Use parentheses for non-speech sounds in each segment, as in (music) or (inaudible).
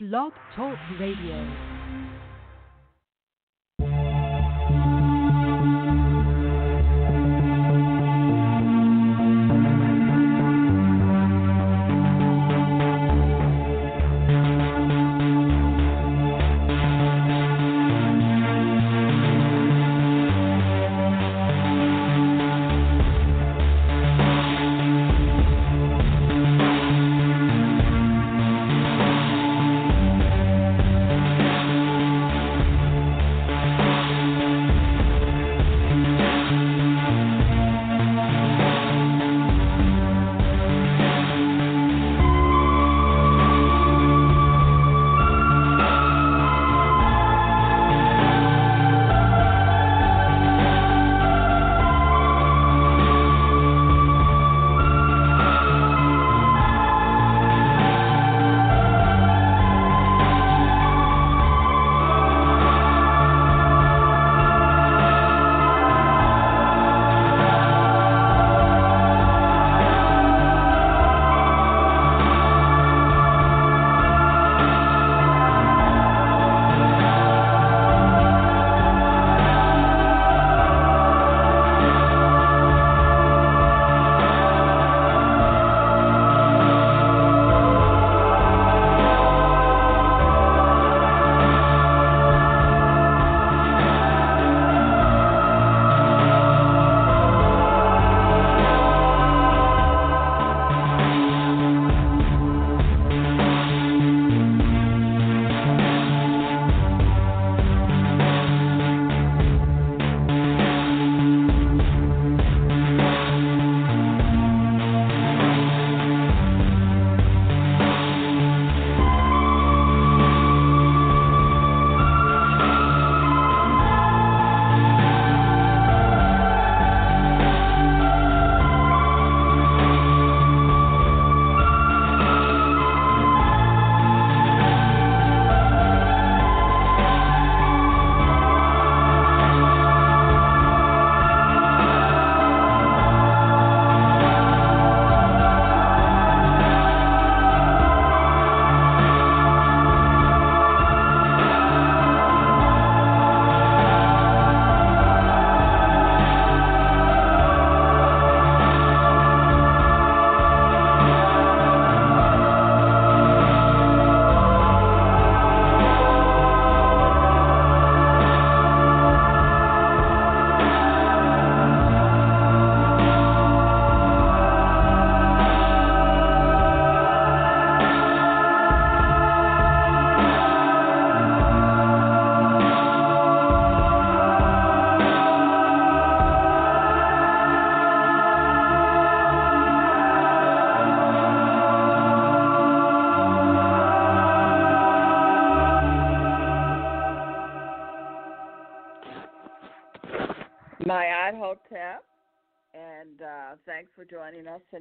Blog Talk Radio.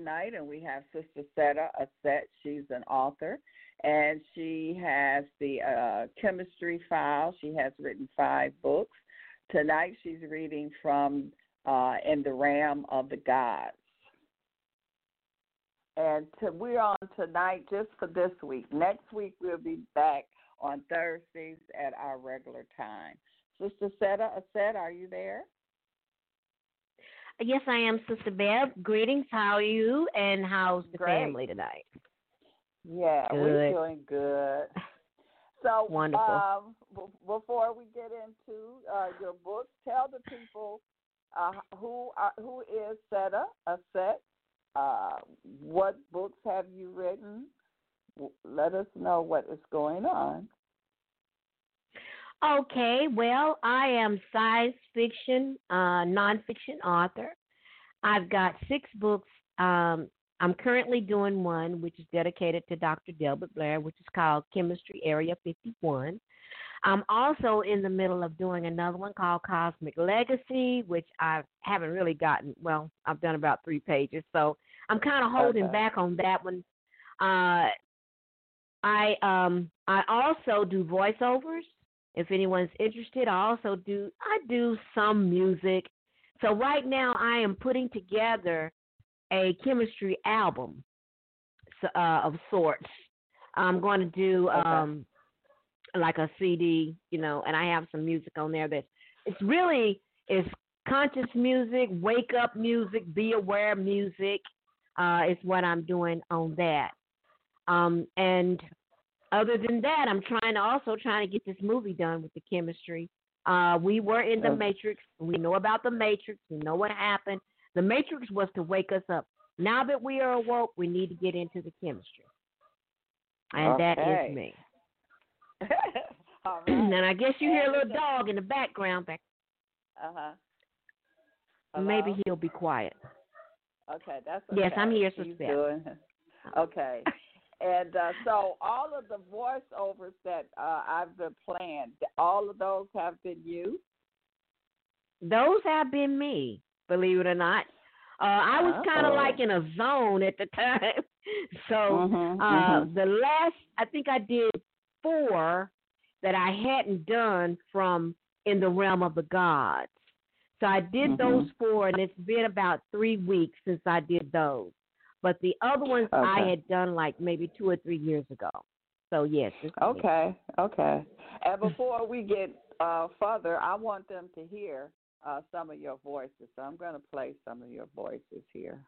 Tonight. And we have Sister Seta Aset. She's an author, and she has the uh, Kemetstry file. She has written five books. Tonight, she's reading from uh, In the Realm of the Gods. And to, we're on tonight just for this week. Next week, we'll be back on Thursdays at our regular time. Sister Seta Aset, are you there? Yes, I am, Sister Bev. Greetings. How are you? And how's the Great. family tonight? Yeah, Good. we're doing good. (laughs) So, Wonderful. Um, b- before we get into uh, your book, tell the people uh, who are, who is Seta Aset. Uh, what books have you written? Let us know what is going on. Okay, well, I am science fiction, uh, nonfiction author. I've got six books um, I'm currently doing one which is dedicated to Dr. Delbert Blair, which is called Kemetstry Area 51. I'm also in the middle of doing another one called Cosmic Legacy, which I haven't really gotten. Well, I've done about three pages, so I'm kind of holding Okay. back on that one. Uh, I um I also do voiceovers. If anyone's interested, I also do I do some music. So right now I am putting together a Kemetstry album uh, of sorts. I'm going to do Okay. um like a CD, you know, and I have some music on there that it's really it's conscious music, wake up music, be aware music. Uh, is what I'm doing on that. Um, and other than that, I'm trying to also trying to get this movie done with the Kemetstry. Uh, we were in the Okay. Matrix. We know about the Matrix. We know what happened. The Matrix was to wake us up. Now that we are awoke, we need to get into the Kemetstry. And that Okay. is me. (laughs) (clears throat) Right. and I guess you hear a little dog in the background. Back. Uh-huh. Maybe he'll be quiet. Okay, that's okay. Yes, I'm here, He's Sister Beth. doing. (laughs) Okay. (laughs) And uh, so all of the voiceovers that uh, I've been playing, all of those have been you. Those have been me, believe it or not. Uh, I was kind of like in a zone at the (laughs) time. so Mhm, uh, mhm. the last, I think I did four that I hadn't done from in the realm of the gods. So I did Mhm. those four, and it's been about three weeks since I did those. But the other ones I had done like maybe two or three years ago. So yes. this is it. Okay, okay. And before we get uh, further, I want them to hear uh, some of your voices. So I'm going to play some of your voices here.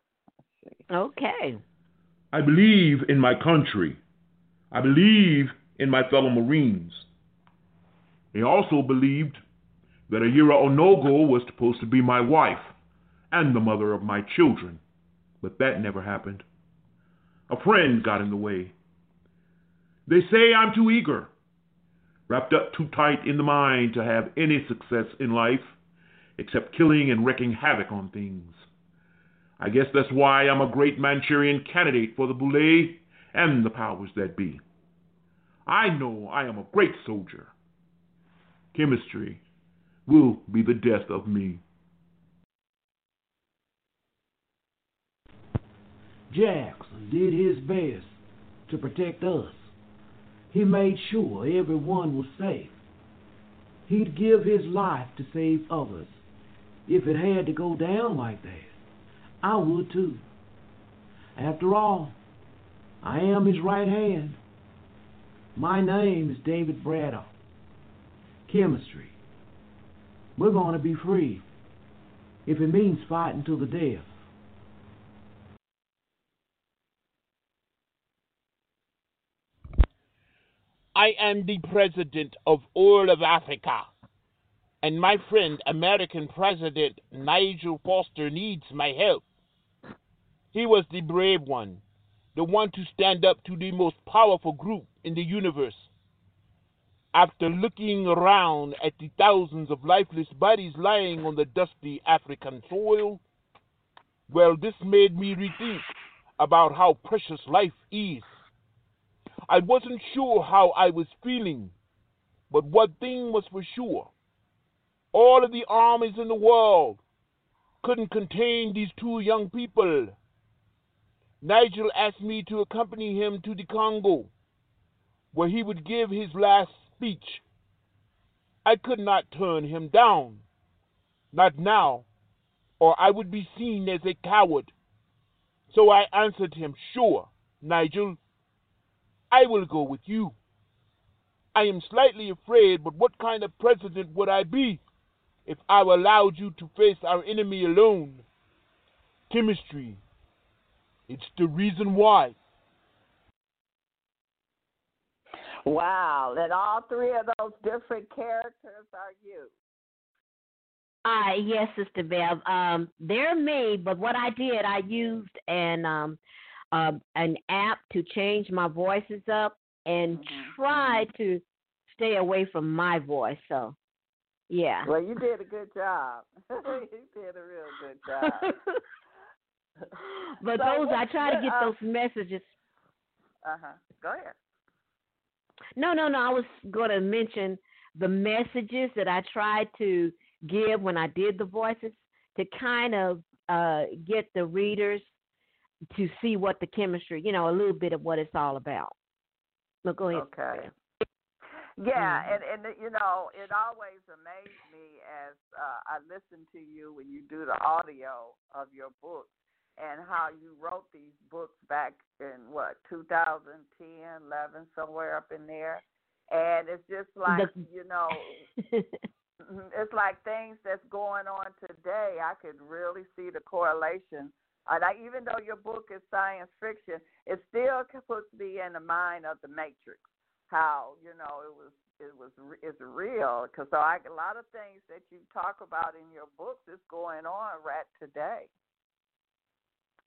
Let's see. Okay. I believe in my country. I believe in my fellow Marines. He also believed that Ahira Onogo was supposed to be my wife and the mother of my children, but that never happened. A friend got in the way. They say I'm too eager, wrapped up too tight in the mind to have any success in life except killing and wreaking havoc on things. I guess that's why I'm a great Manchurian candidate for the Boule and the powers that be. I know I am a great soldier. Kemetstry will be the death of me. Jackson did his best to protect us. He made sure everyone was safe. He'd give his life to save others. If it had to go down like that, I would too. After all, I am his right hand. My name is David Braddock. Kemetstry. We're going to be free if it means fighting to the death. I am the president of all of Africa, and my friend, American President Nigel Foster, needs my help. He was the brave one, the one to stand up to the most powerful group in the universe. After looking around at the thousands of lifeless bodies lying on the dusty African soil, well, this made me rethink about how precious life is. I wasn't sure how I was feeling, but one thing was for sure. All of the armies in the world couldn't contain these two young people. Nigel asked me to accompany him to the Congo, where he would give his last speech. I could not turn him down, not now, or I would be seen as a coward. So I answered him, Sure, Nigel, I will go with you. I am slightly afraid, but what kind of president would I be if I allowed you to face our enemy alone? Kemetstry. It's the reason why. Wow, and all three of those different characters are you. Uh, yes, Sister Bev. Um, they're me, but what I did, I used and um, uh, an app to change my voices up and Mhm, try to stay away from my voice. So, yeah. Well, you did a good job. (laughs) you did a real good job. (laughs) but So those I try to get uh, those messages. Uh huh. Go ahead. No, no, no. I was going to mention the messages that I tried to give when I did the voices to kind of uh, get the readers to see what the Kemetstry, you know, a little bit of what it's all about. No, go ahead. Okay. Yeah, Mhm. and and you know, it always amazed me as uh, I listen to you when you do the audio of your books and how you wrote these books back in what 2010, 11, somewhere up in there, and it's just like The- (laughs) you know, it's like things that's going on today. I could really see the correlation. And I, even though your book is science fiction, it still puts me in the mind of the Matrix. How you know it was it was it's real because so I, a lot of things that you talk about in your books is going on right today.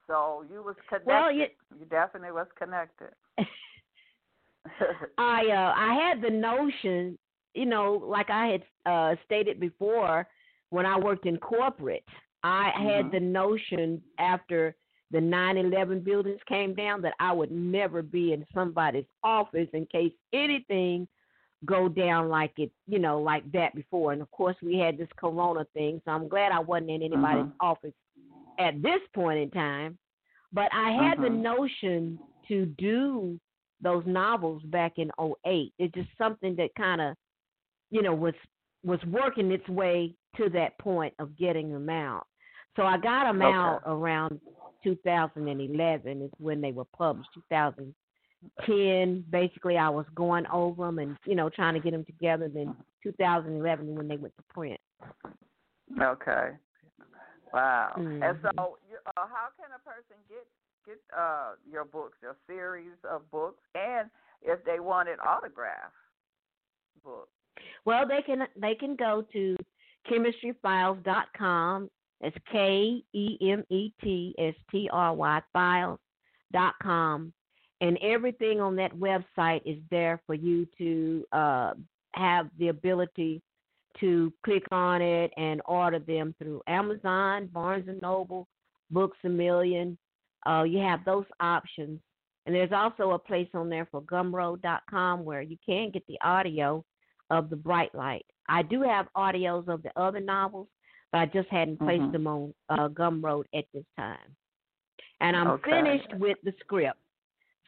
So you was connected. Well, you- you definitely was connected. (laughs) I uh I had the notion, you know, like I had uh stated before when I worked in corporate, I had Mhm. the notion after the 9/11 buildings came down that I would never be in somebody's office in case anything go down like it, you know, like that before. And of course, we had this corona thing, so I'm glad I wasn't in anybody's Mhm. office at this point in time. But I had the Mhm. notion to do those novels back in 08. It's just something that kind of, you know, was was working its way to that point of getting them out. So I got them Okay. out around 2011 is when they were published. 2010, basically, I was going over them and you know trying to get them together. Then 2011 when they went to print. Okay. Wow. And Mhm. so, uh, how can a person get get uh, your books, your series of books, and if they wanted autograph books? Well, they can they can go to kemetstryfiles.com. It's K E M E T S T R Y files.com. And everything on that website is there for you to uh, have the ability to click on it and order them through Amazon, Barnes and Noble, Books a Million. Uh, you have those options. And there's also a place on there for gumroad.com where you can get the audio of the bright light. I do have audios of the other novels, but I just hadn't placed Mhm. them on uh, Gumroad at this time. And I'm Okay. finished with the script.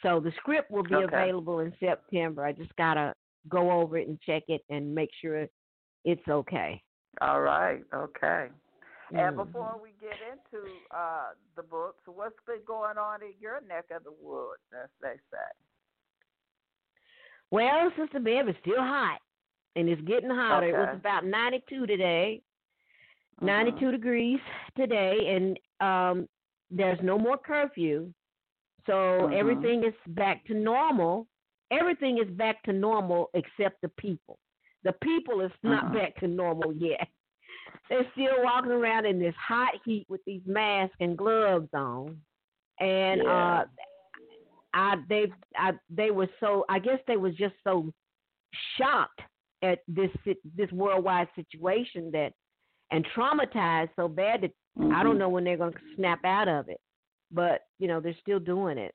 So the script will be Okay. available in September. I just got to go over it and check it and make sure it's okay. All right. Okay. And Mhm. before we get into uh, the books, what's been going on in your neck of the woods, as they say? Well, Sister Bev, it's still hot, and it's getting hotter. It was about 92 today, Mhm. 92 degrees today, and um, there's no more curfew, so Mhm. everything is back to normal. Everything is back to normal except the people. The people is not Mhm. back to normal yet. (laughs) They're still walking around in this hot heat with these masks and gloves on, and Yeah. uh, I they I they were so I guess they was just so shocked at this this worldwide situation that and traumatized so bad that I don't Mhm. know when they're going to snap out of it. But, you know, they're still doing it.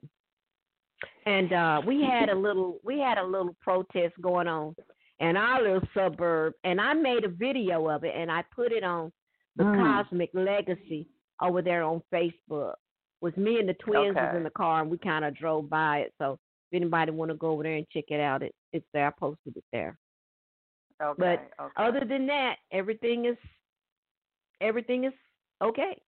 And uh we had a little we had a little protest going on in our little suburb and I made a video of it and I put it on the Mm. Cosmic Legacy over there on Facebook. With me and the twins was in the car and we kind of drove by it. So if anybody want to go over there and check it out, it, it's there. I posted it there. Okay. But okay. other than that, everything is everything is okay.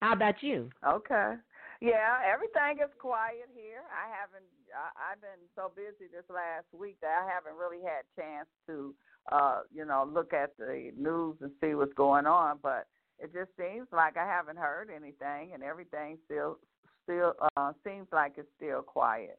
How about you? Okay. Yeah, everything is quiet here. I haven't. I, I've been so busy this last week that I haven't really had chance to, uh, you know, look at the news and see what's going on. But it just seems like I haven't heard anything, and everything still, still uh, seems like it's still quiet.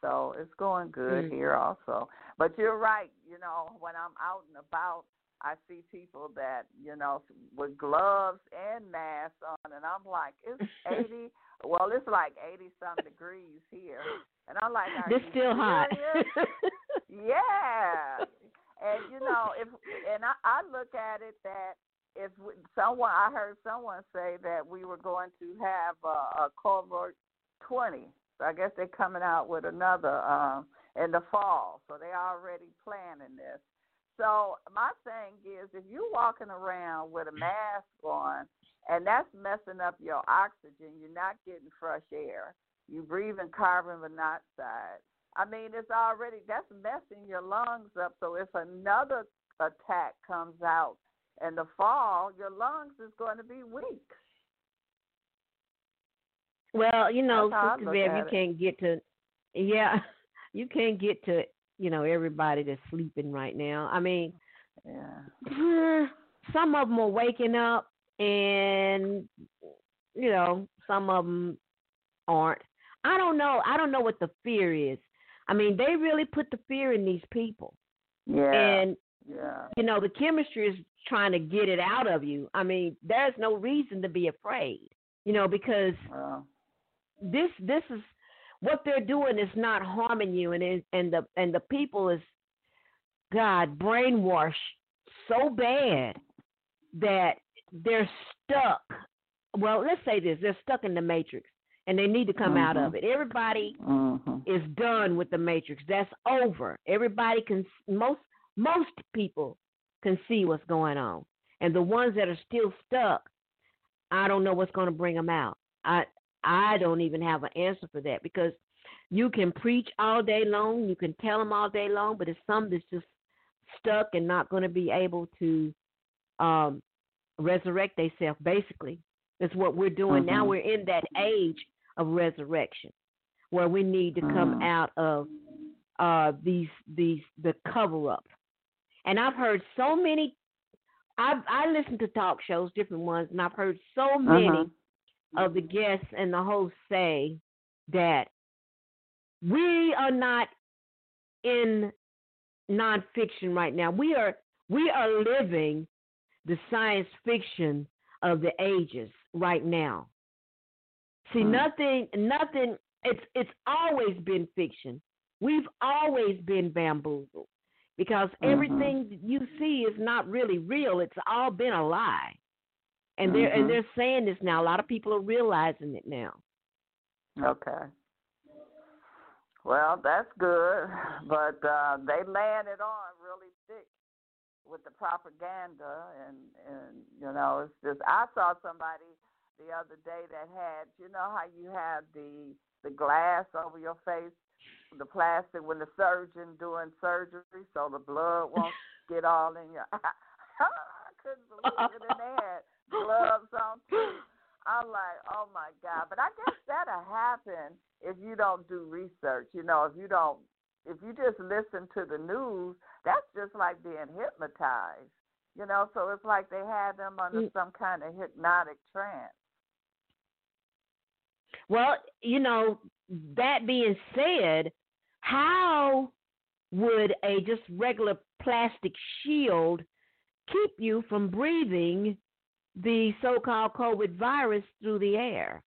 So it's going good Mm. here also. But you're right. You know, when I'm out and about, I see people that you know with gloves and masks on, and I'm like, it's (laughs) eighty. well, it's like eighty some degrees here, and I'm like, It's still hot. yeah. And you know, if and I, I look at it that if someone I heard someone say that we were going to have a, a cohort twenty. So I guess they're coming out with another um, in the fall. So they're already planning this. So my thing is, if you're walking around with a mask on and that's messing up your oxygen, you're not getting fresh air. You're breathing carbon monoxide. I mean, it's already that's messing your lungs up. So if another attack comes out in the fall, your lungs is going to be weak. Well, you know, Sister Bev, you it. can't get to, yeah, (laughs) you can't get to, you know, everybody that's sleeping right now. I mean, Yeah. (sighs) some of them are waking up, and you know, some of them aren't. I don't know. I don't know what the fear is. I mean, they really put the fear in these people, Yeah. and yeah. you know, the Kemetstry is trying to get it out of you. I mean, there's no reason to be afraid, you know, because this this is what they're doing is not harming you and it, and the and the people is god brainwashed so bad that they're stuck. Well let's say this they're stuck in the matrix and they need to come out of it. Everybody mhm. is done with the matrix. That's over. Everybody can most most people can see what's going on. And the ones that are still stuck i don't know what's going to bring them out. I i don't even have an answer for that because you can preach all day long you can tell them all day long but it's some that's just stuck and not going to be able to um resurrect themselves basically that's what we're doing now Mhm. we're in that age of resurrection where we need to come Mhm. out of uh these these the cover up and i've heard so many i i listen to talk shows different ones and i've heard so many Uh-huh. Of the guests and the host say that we are not in nonfiction right now. We are we are living the science fiction of the ages right now. See, Hmm. nothing nothing it's it's always been fiction. We've always been bamboozled because Mhm. everything you see is not really real. It's all been a lie. And they're Mhm. and they're saying this now. A lot of people are realizing it now. Okay. Well, that's good, but uh, they laying it on really thick with the propaganda, and and you know, it's just I saw somebody the other day that had, you know, how you have the the glass over your face, the plastic when the surgeon doing surgery, so the blood won't (laughs) get all in your. (laughs) I couldn't believe it, and they had gloves on too. I'm like, oh my God. But I guess that'll happen if you don't do research. You know, if you don't, if you just listen to the news, that's just like being hypnotized. You know, so it's like they had them under Mm. some kind of hypnotic trance. Well, you know, that being said, how would a just regular plastic shield keep you from breathing the so-called COVID virus through the air?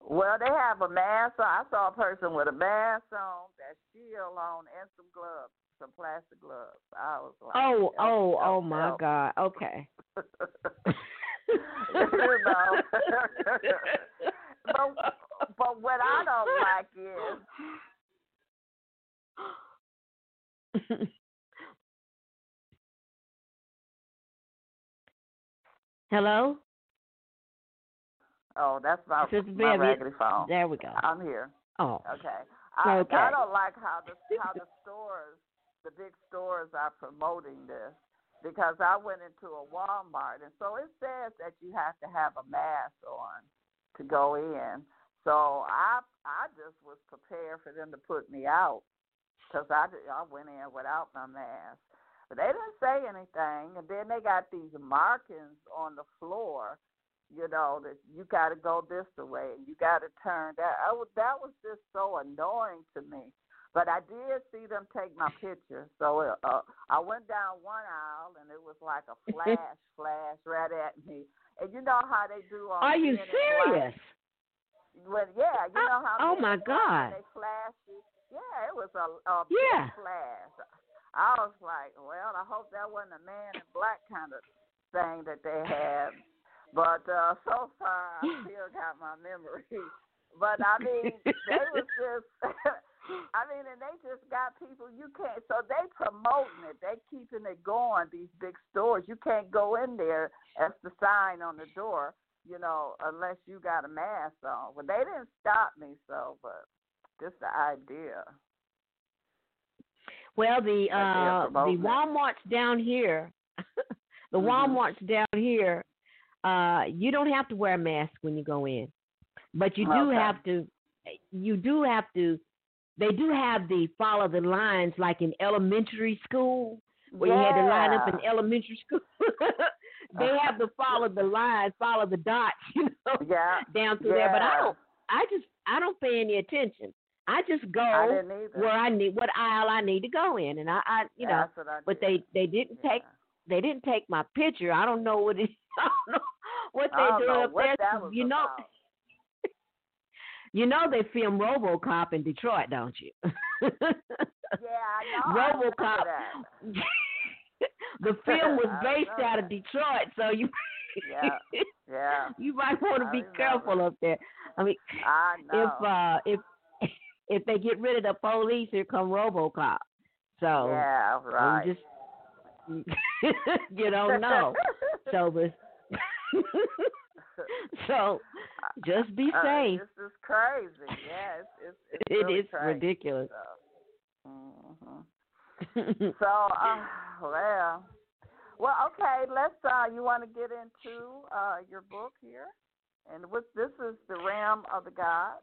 Well, they have a mask on. I saw a person with a mask on, that shield on, and some gloves, some plastic gloves. I was like, Oh, help, oh, oh my help. God. Okay. (laughs) you know. but but what I don't like is (laughs) Hello? oh, that's my Sister my Bev, raggedy phone. There we go. I'm here. Oh. Okay. I Okay. I don't like how the how the stores, the big stores, are promoting this because I went into a Walmart and so it says that you have to have a mask on to go in. So I I just was prepared for them to put me out because I I went in without my mask. But they didn't say anything, and then they got these markings on the floor you know that you got to go this way and you got to turn that. I was, that was just so annoying to me. But I did see them take my picture, so uh, I went down one aisle and it was like a (laughs) flash, flash right at me. And you know how they do on Are you serious? Well, yeah, you know how. Oh, my in Black, when God. They flash you. Yeah, it was a, a Yeah. big flash. I was like, well, I hope that wasn't a man in black kind of thing that they had. But uh, so far, I (laughs) still got my memory. But I mean, they was (laughs) just. (laughs) I mean, and they just got people you can't. So they promoting it. They keeping it going. These big stores, you can't go in there. As the sign on the door, you know, unless you got a mask on. Well, they didn't stop me, so but just the idea. Well, the uh the Walmart's down here, (laughs) the Mhm. Walmart's down here. Uh, you don't have to wear a mask when you go in, but you do Okay. have to. You do have to. They do have the follow the lines like in elementary school where you had to line up in elementary school. (laughs) they have to follow the lines, follow the dots, (laughs) you know, Yeah. down through there. But I don't. I just I don't pay any attention. I just go I where I need what aisle I need to go in, and I, I you know. I But they they didn't take they didn't take my picture. I don't know what it, (laughs) I don't know what doing know up there. you know, (laughs) you know they film RoboCop in Detroit, don't you? (laughs) Yeah, I know. RoboCop. the film was based out of. Detroit, so you Yeah. Yeah. you might want to be careful up there. I mean, I if uh if if they get rid of the police, here come RoboCop. So yeah, right. just (laughs) you don't know. (laughs) So the (laughs) so just be Uh, safe. This is crazy. Yeah, it's it's, it's It really is crazy, ridiculous. So. hmm So, uh, well, well, okay. Let's. Uh, you want to get into uh, your book here, and what this is the realm of the gods.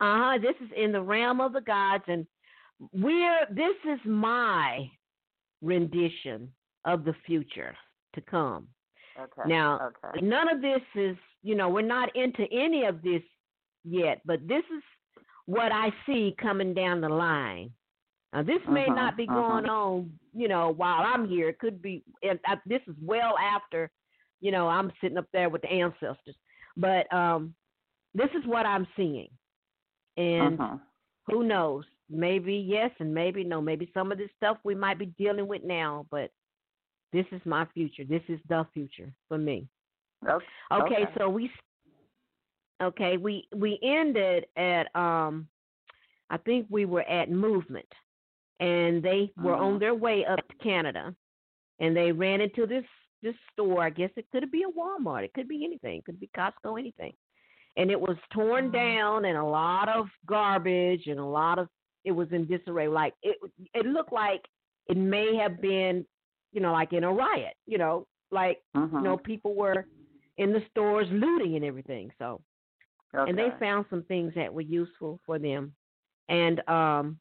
Uh huh. This is in the realm of the gods, and we're. This is my rendition of the future to come. Okay. Now, okay. none of this is. You know, we're not into any of this yet, but this is what I see coming down the line. Now, this may Uh-huh, not be uh-huh. going on. You know, while I'm here, it could be. And I, this is well after. You know, I'm sitting up there with the ancestors, but um, this is what I'm seeing, and Uh-huh. who knows? Maybe yes, and maybe no. Maybe some of this stuff we might be dealing with now, but this is my future. This is the future for me. Okay. Okay, Okay. so we okay we we ended at um, I think we were at Movement, and they were on Mhm. their way up to Canada, and they ran into this this store. I guess it could be a Walmart. It could be anything. It could be Costco. Anything. And it was torn down, and a lot of garbage, and a lot of it was in disarray. Like it, it looked like it may have been, you know, like in a riot. You know, like Mhm. you know, people were in the stores looting and everything. So, and they found some things that were useful for them, and um,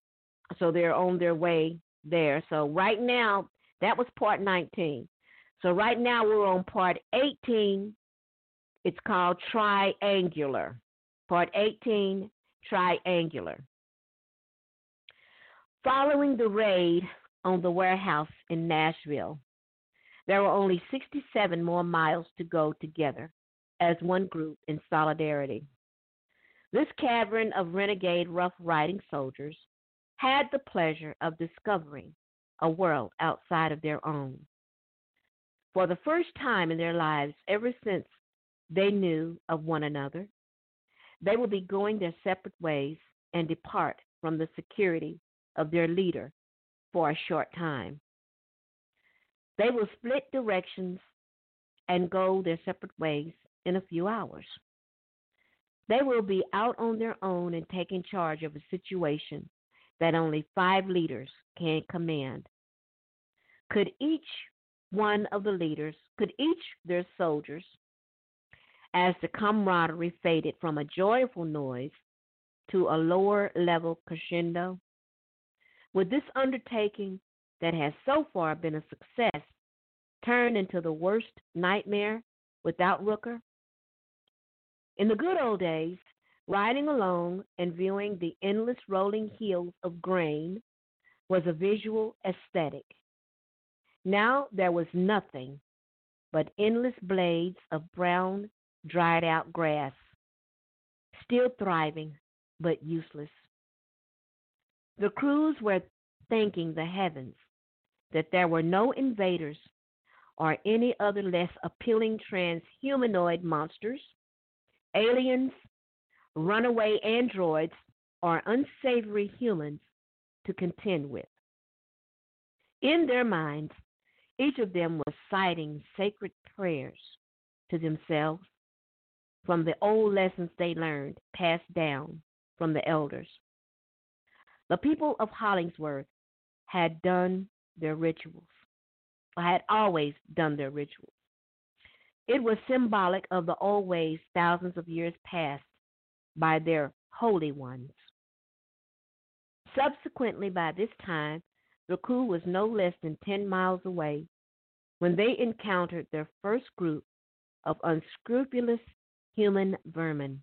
so they're on their way there. So right now, that was part 19. So right now we're on part 18. It's called triangular. Part 18, triangular. Following the raid on the warehouse in Nashville, there were only 67 more miles to go together as one group in solidarity. This cavern of renegade rough riding soldiers had the pleasure of discovering a world outside of their own. For the first time in their lives, ever since they knew of one another, they will be going their separate ways and depart from the security of their leader for a short time. They will split directions and go their separate ways in a few hours. They will be out on their own and taking charge of a situation that only five leaders can command. Could each one of the leaders, could each their soldiers, as the camaraderie faded from a joyful noise to a lower level crescendo, would this undertaking that has so far been a success turn into the worst nightmare without Rooker? In the good old days, riding along and viewing the endless rolling hills of grain was a visual aesthetic. Now there was nothing but endless blades of brown, dried out grass, still thriving but useless. The crews were thanking the heavens that there were no invaders or any other less appealing transhumanoid monsters, aliens, runaway androids, or unsavory humans to contend with. In their minds, each of them was citing sacred prayers to themselves from the old lessons they learned, passed down from the elders. The people of Hollingsworth had done their rituals, or had always done their rituals. It was symbolic of the old ways thousands of years past by their holy ones. Subsequently, by this time, the crew was no less than 10 miles away when they encountered their first group of unscrupulous human vermin.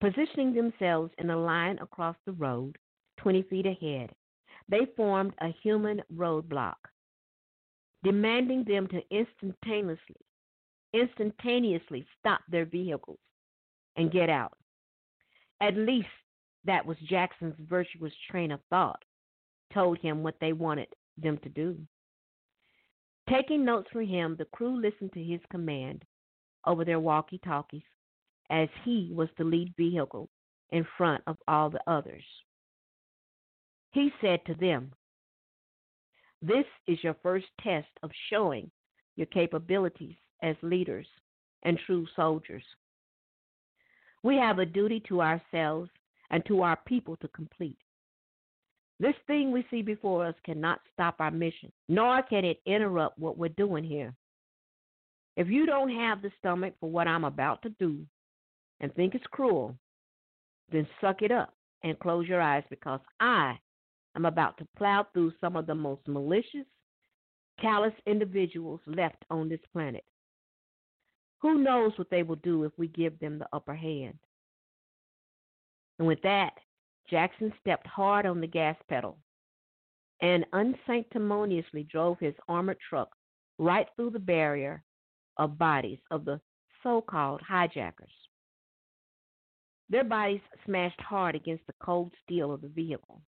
Positioning themselves in a line across the road, 20 feet ahead, they formed a human roadblock, demanding them to instantaneously, instantaneously stop their vehicles and get out. At least that was Jackson's virtuous train of thought, told him what they wanted them to do. Taking notes for him, the crew listened to his command over their walkie talkies as he was the lead vehicle in front of all the others. He said to them, This is your first test of showing your capabilities as leaders and true soldiers. We have a duty to ourselves and to our people to complete. This thing we see before us cannot stop our mission, nor can it interrupt what we're doing here. If you don't have the stomach for what I'm about to do and think it's cruel, then suck it up and close your eyes because I am about to plow through some of the most malicious, callous individuals left on this planet. Who knows what they will do if we give them the upper hand? And with that, Jackson stepped hard on the gas pedal and unsanctimoniously drove his armored truck right through the barrier of bodies of the so called hijackers. Their bodies smashed hard against the cold steel of the vehicle,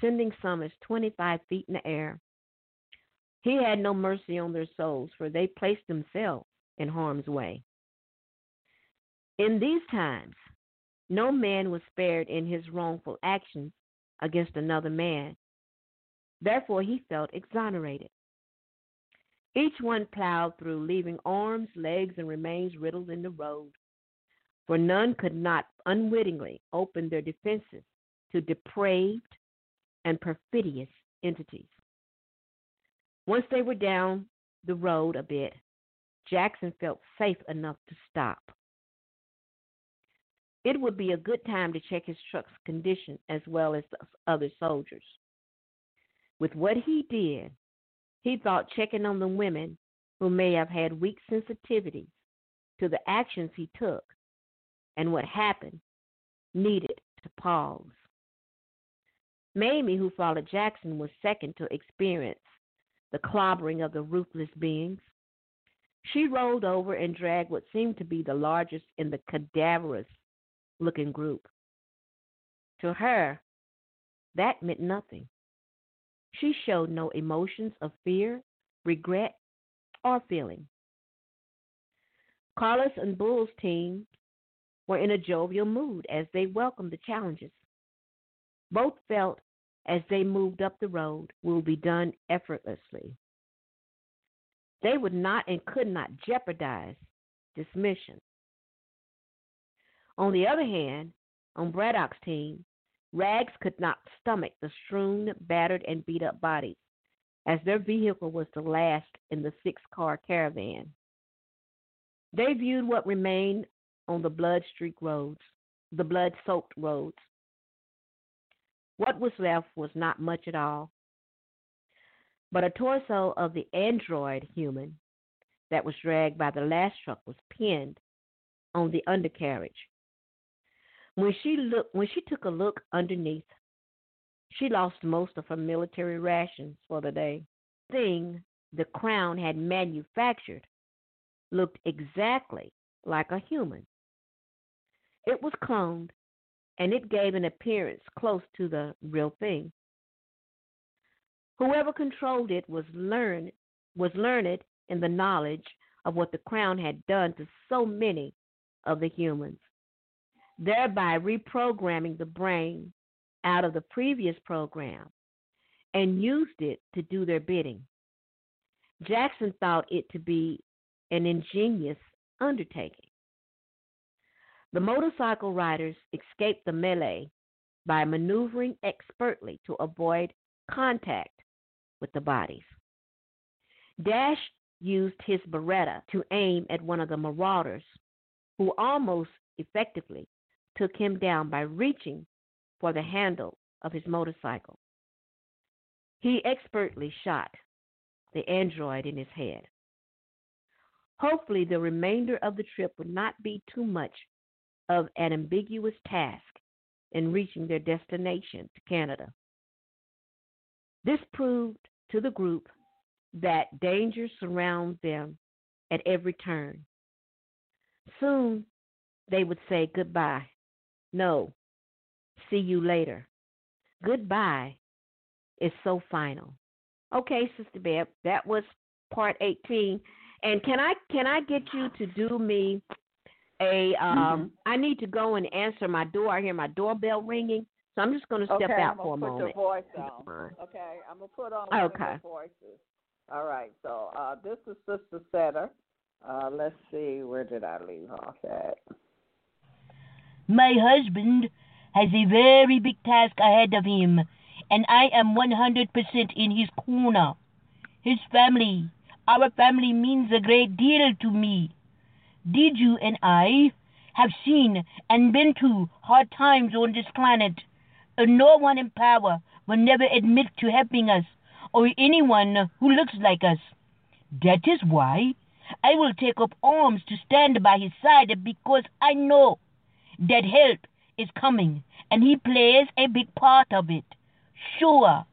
sending some as 25 feet in the air. He had no mercy on their souls, for they placed themselves in harm's way. In these times, no man was spared in his wrongful actions against another man. Therefore, he felt exonerated. Each one plowed through, leaving arms, legs, and remains riddled in the road. For none could not unwittingly open their defenses to depraved and perfidious entities. Once they were down the road a bit, Jackson felt safe enough to stop. It would be a good time to check his truck's condition as well as the other soldiers. With what he did, he thought checking on the women who may have had weak sensitivities to the actions he took and what happened needed to pause. Mamie, who followed Jackson, was second to experience the clobbering of the ruthless beings. She rolled over and dragged what seemed to be the largest in the cadaverous looking group. To her, that meant nothing. She showed no emotions of fear, regret, or feeling. Carlos and Bull's team were in a jovial mood as they welcomed the challenges. Both felt as they moved up the road will be done effortlessly. They would not and could not jeopardize this mission. On the other hand, on Braddock's team, Rags could not stomach the strewn, battered, and beat up bodies, as their vehicle was the last in the six car caravan. They viewed what remained on the blood streaked roads, the blood soaked roads. What was left was not much at all, but a torso of the android human that was dragged by the last truck was pinned on the undercarriage when she looked, when she took a look underneath, she lost most of her military rations for the day. Thing the crown had manufactured looked exactly like a human. It was cloned, and it gave an appearance close to the real thing. Whoever controlled it was learned was learned in the knowledge of what the crown had done to so many of the humans, thereby reprogramming the brain out of the previous program and used it to do their bidding. Jackson thought it to be an ingenious undertaking. The motorcycle riders escaped the melee by maneuvering expertly to avoid contact with the bodies. Dash used his Beretta to aim at one of the marauders, who almost effectively took him down by reaching for the handle of his motorcycle. He expertly shot the android in his head. Hopefully, the remainder of the trip would not be too much of an ambiguous task in reaching their destination to Canada. This proved to the group that danger surrounds them at every turn. Soon they would say goodbye. No, see you later. Goodbye is so final. Okay, Sister Beb, that was part 18. And can I can I get you to do me a um mm-hmm. I need to go and answer my door. I hear my doorbell ringing. So I'm just going to step okay, out for a moment. Okay, I'm going to put your voice on. Okay, I'm going to put on okay. voices. All right, so uh, this is Sister Seta. Uh, let's see, where did I leave off at? My husband has a very big task ahead of him, and I am 100% in his corner. His family, our family means a great deal to me. Did you and I have seen and been through hard times on this planet, and no one in power will never admit to helping us or anyone who looks like us. That is why I will take up arms to stand by his side because I know that help is coming and he plays a big part of it. Sure,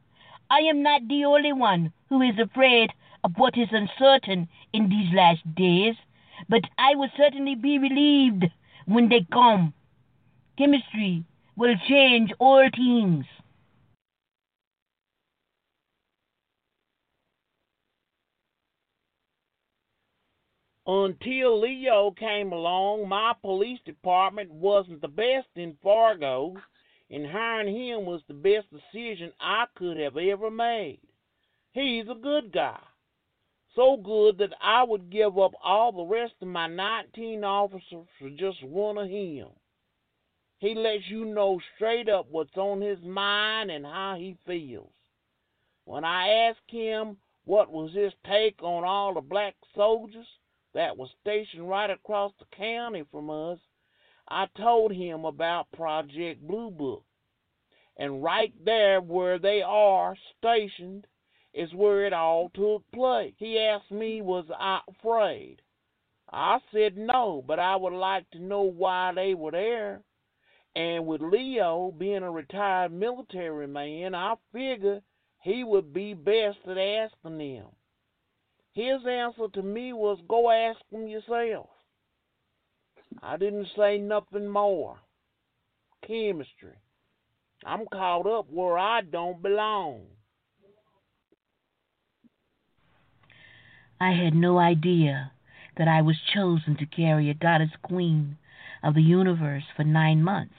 I am not the only one who is afraid of what is uncertain in these last days, but I will certainly be relieved when they come. Kemetstry will change all things. Until Leo came along, my police department wasn't the best in Fargo, and hiring him was the best decision I could have ever made. He's a good guy. So good that I would give up all the rest of my 19 officers for just one of him. He lets you know straight up what's on his mind and how he feels. When I asked him what was his take on all the black soldiers, that was stationed right across the county from us, I told him about Project Blue Book. And right there where they are stationed is where it all took place. He asked me, was I afraid? I said no, but I would like to know why they were there. And with Leo being a retired military man, I figured he would be best at asking them. His answer to me was, Go ask them yourself. I didn't say nothing more. Kemetstry. I'm caught up where I don't belong. I had no idea that I was chosen to carry a goddess queen of the universe for nine months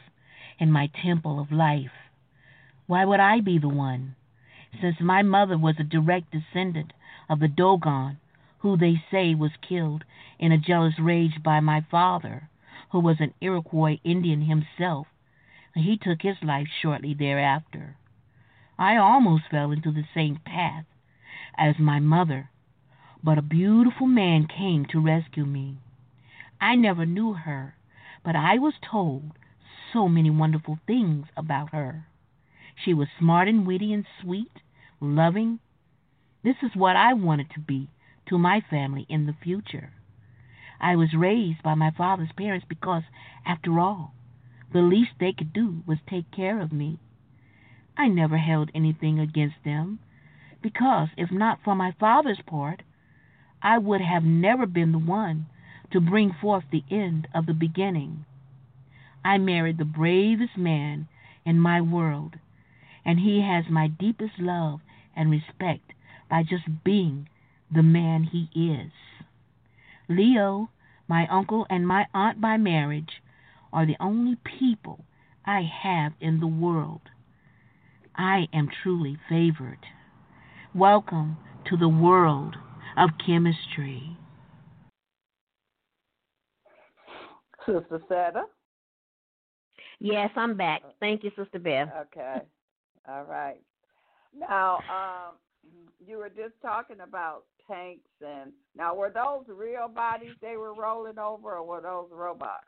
in my temple of life. Why would I be the one? Since my mother was a direct descendant of the Dogon, who they say was killed in a jealous rage by my father, who was an Iroquois Indian himself. And he took his life shortly thereafter. I almost fell into the same path as my mother, but a beautiful man came to rescue me. I never knew her, but I was told so many wonderful things about her. She was smart and witty and sweet, loving, this is what I wanted to be to my family in the future. I was raised by my father's parents because, after all, the least they could do was take care of me. I never held anything against them because, if not for my father's part, I would have never been the one to bring forth the end of the beginning. I married the bravest man in my world, and he has my deepest love and respect by just being the man he is. Leo, my uncle, and my aunt by marriage are the only people I have in the world. I am truly favored. Welcome to the world of Kemetstry. Sister Seta? Yes, I'm back. Thank you, Sister Beth. Okay. All right. Now, um, you were just talking about tanks, and now were those real bodies they were rolling over, or were those robots?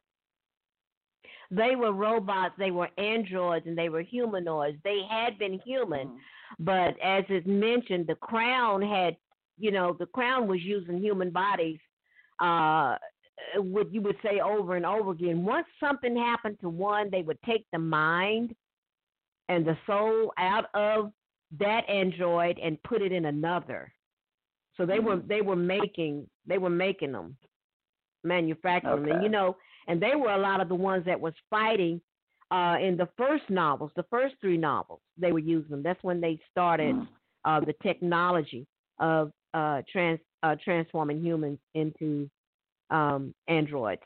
They were robots, they were androids, and they were humanoids. They had been human, Mm-hmm. but as is mentioned, the crown had, you know, the crown was using human bodies. Uh, what you would say over and over again. Once something happened to one, they would take the mind and the soul out of that android and put it in another. So they were they were making they were making them, manufacturing them, and you know, and they were a lot of the ones that was fighting uh, in the first novels, the first three novels. They were using them. That's when they started Mm. uh, the technology of uh, trans uh, transforming humans into um, androids.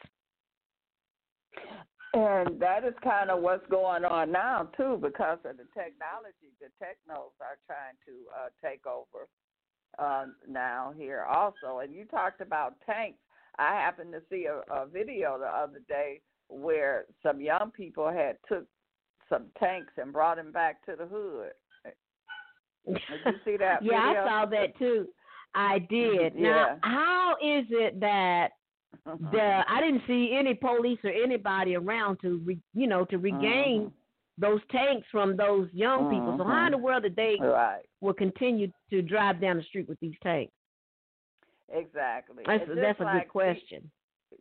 And that is kind of what's going on now too, because of the technology. The technos are trying to uh, take over uh, now here also. And you talked about tanks. I happened to see a, a video the other day where some young people had took some tanks and brought them back to the hood. Did you see that? (laughs) yeah, video? I saw that too. I did. Yeah. Now, how is it that the I didn't see any police or anybody around to re, you know to regain Mhm. those tanks from those young people? So how in the world did they Right. will continue to drive down the street with these tanks? Exactly. That's that's a like good question.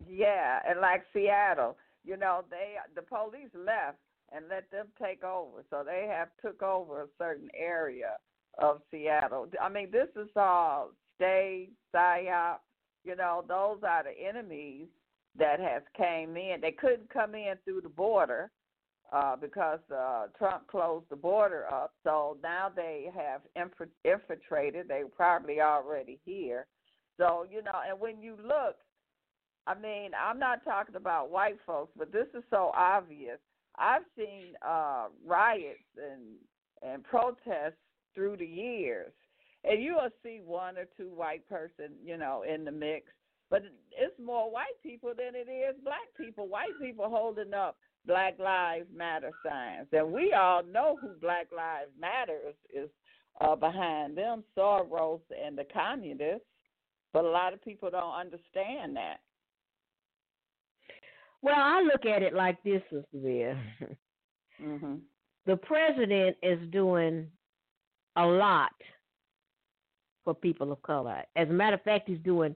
Yeah, and like Seattle, you know, they the police left and let them take over. So they have took over a certain area of Seattle. I mean, this is all state, psyop. You know, those are the enemies that has came in. They couldn't come in through the border uh, because uh, Trump closed the border up. So now they have infil- infiltrated. They probably already here. So you know, and when you look, I mean, I'm not talking about white folks, but this is so obvious. I've seen uh, riots and and protests through the years, and you will see one or two white person, you know, in the mix. But it's more white people than it is black people. White people holding up Black Lives Matter signs, and we all know who Black Lives Matter is, is uh, behind them, Soros and the communists. But a lot of people don't understand that. Well, I look at it like this, Sister Bear. hmm the president is doing a lot for people of color. As a matter of fact, he's doing,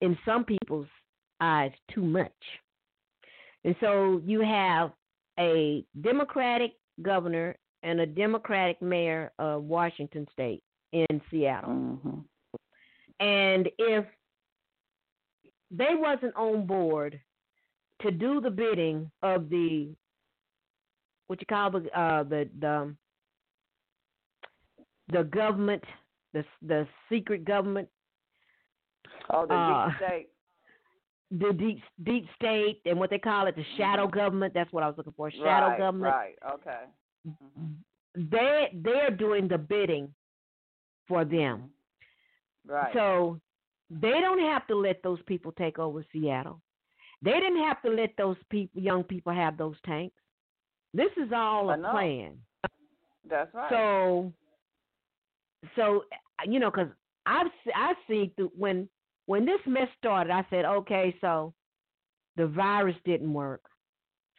in some people's eyes, too much. And so you have a Democratic governor and a Democratic mayor of Washington State in Seattle. hmm And if they wasn't on board to do the bidding of the what you call the uh, the the the government, the the secret government, Oh, the Uh, deep state. the deep deep state, and what they call it, the shadow government. That's what I was looking for. Shadow right, government. Right. Okay. They they are doing the bidding for them. Right. So they don't have to let those people take over Seattle. They didn't have to let those people, young people, have those tanks. This is all a plan. That's right. So, so you know, because I've I've seen through when when this mess started, I said, okay, so the virus didn't work,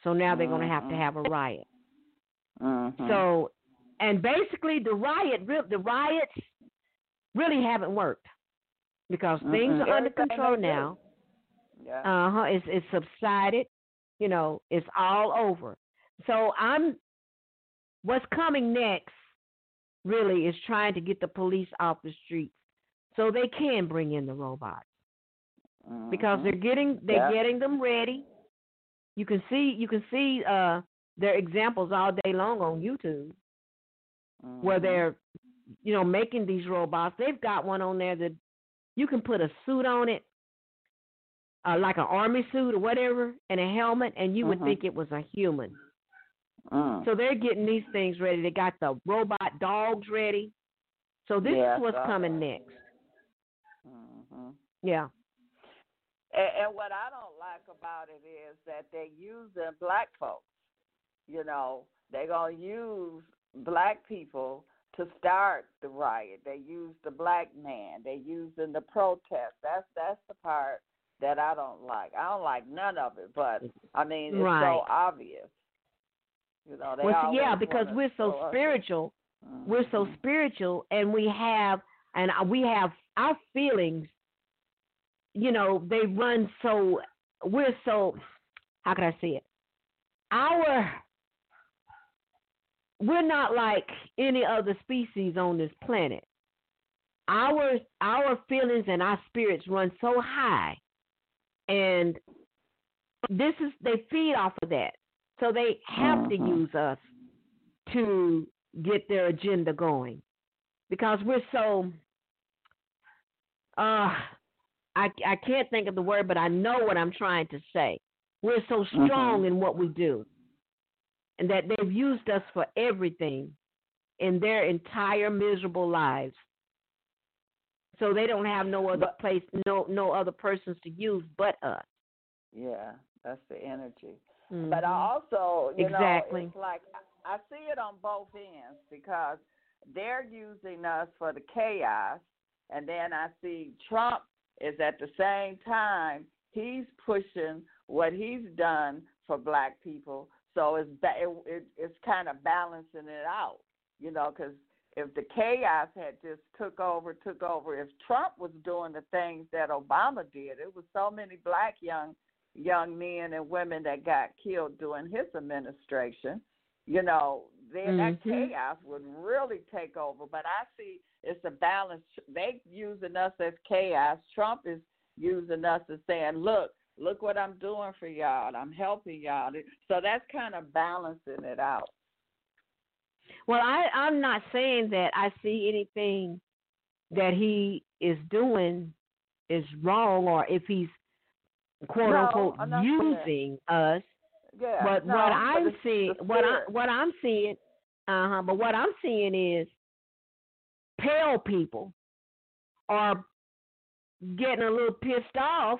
so now they're going to have to Mhm. have a riot. Mhm. So, and basically, the riot, the riots, really haven't worked because things Mm-mm. are under control now. yeah. Uh huh. It's it's subsided. You know, it's all over. So I'm. What's coming next, really, is trying to get the police off the streets so they can bring in the robots because Mhm. they're getting they're Yeah. getting them ready. You can see you can see uh their examples all day long on YouTube where Mhm. they're you know making these robots. They've got one on there that you can put a suit on it, uh, like an army suit or whatever, and a helmet, and you would Mhm. think it was a human. Mm. So they're getting these things ready. They got the robot dogs ready. So this Yeah, is what's so- coming next. hmm Yeah. And, and what I don't like about it is that they're using black folks. You know, they're gonna use black people to start the riot. They use the black man. They using the protest. That's that's the part that I don't like. I don't like none of it. But I mean, it's Right. so obvious. You know, Well, yeah, because we're so spiritual. We're so Mhm. spiritual, and we have, and we have our feelings. You know, they run so. We're so. How can I say it? Our. We're not like any other species on this planet. Our our feelings and our spirits run so high, and this is they feed off of that. So they have to Mhm. use us to get their agenda going because we're so uh I I can't think of the word but I know what I'm trying to say. We're so strong Mhm. in what we do. And that they've used us for everything in their entire miserable lives. So they don't have no other place no no other persons to use but us. Yeah, that's the energy. But I Mhm. also, you Exactly. know, it's like I see it on both ends because they're using us for the chaos, and then I see Trump is at the same time he's pushing what he's done for black people. So it's ba- it, it, it's kind of balancing it out, you know, because if the chaos had just took over, took over, if Trump was doing the things that Obama did, it was so many black young young men and women that got killed during his administration, you know, then that Mhm. chaos would really take over. But I see it's a balance. They using us as chaos. Trump is using us as saying, "Look, look what I'm doing for y'all. I'm helping y'all." So that's kind of balancing it out. Well, I, I'm not saying that I see anything that he is doing is wrong or if he's quote No, unquote using us. Yeah. but no, what I'm seeing the what I what I'm seeing uh huh, but what I'm seeing is pale people are getting a little pissed off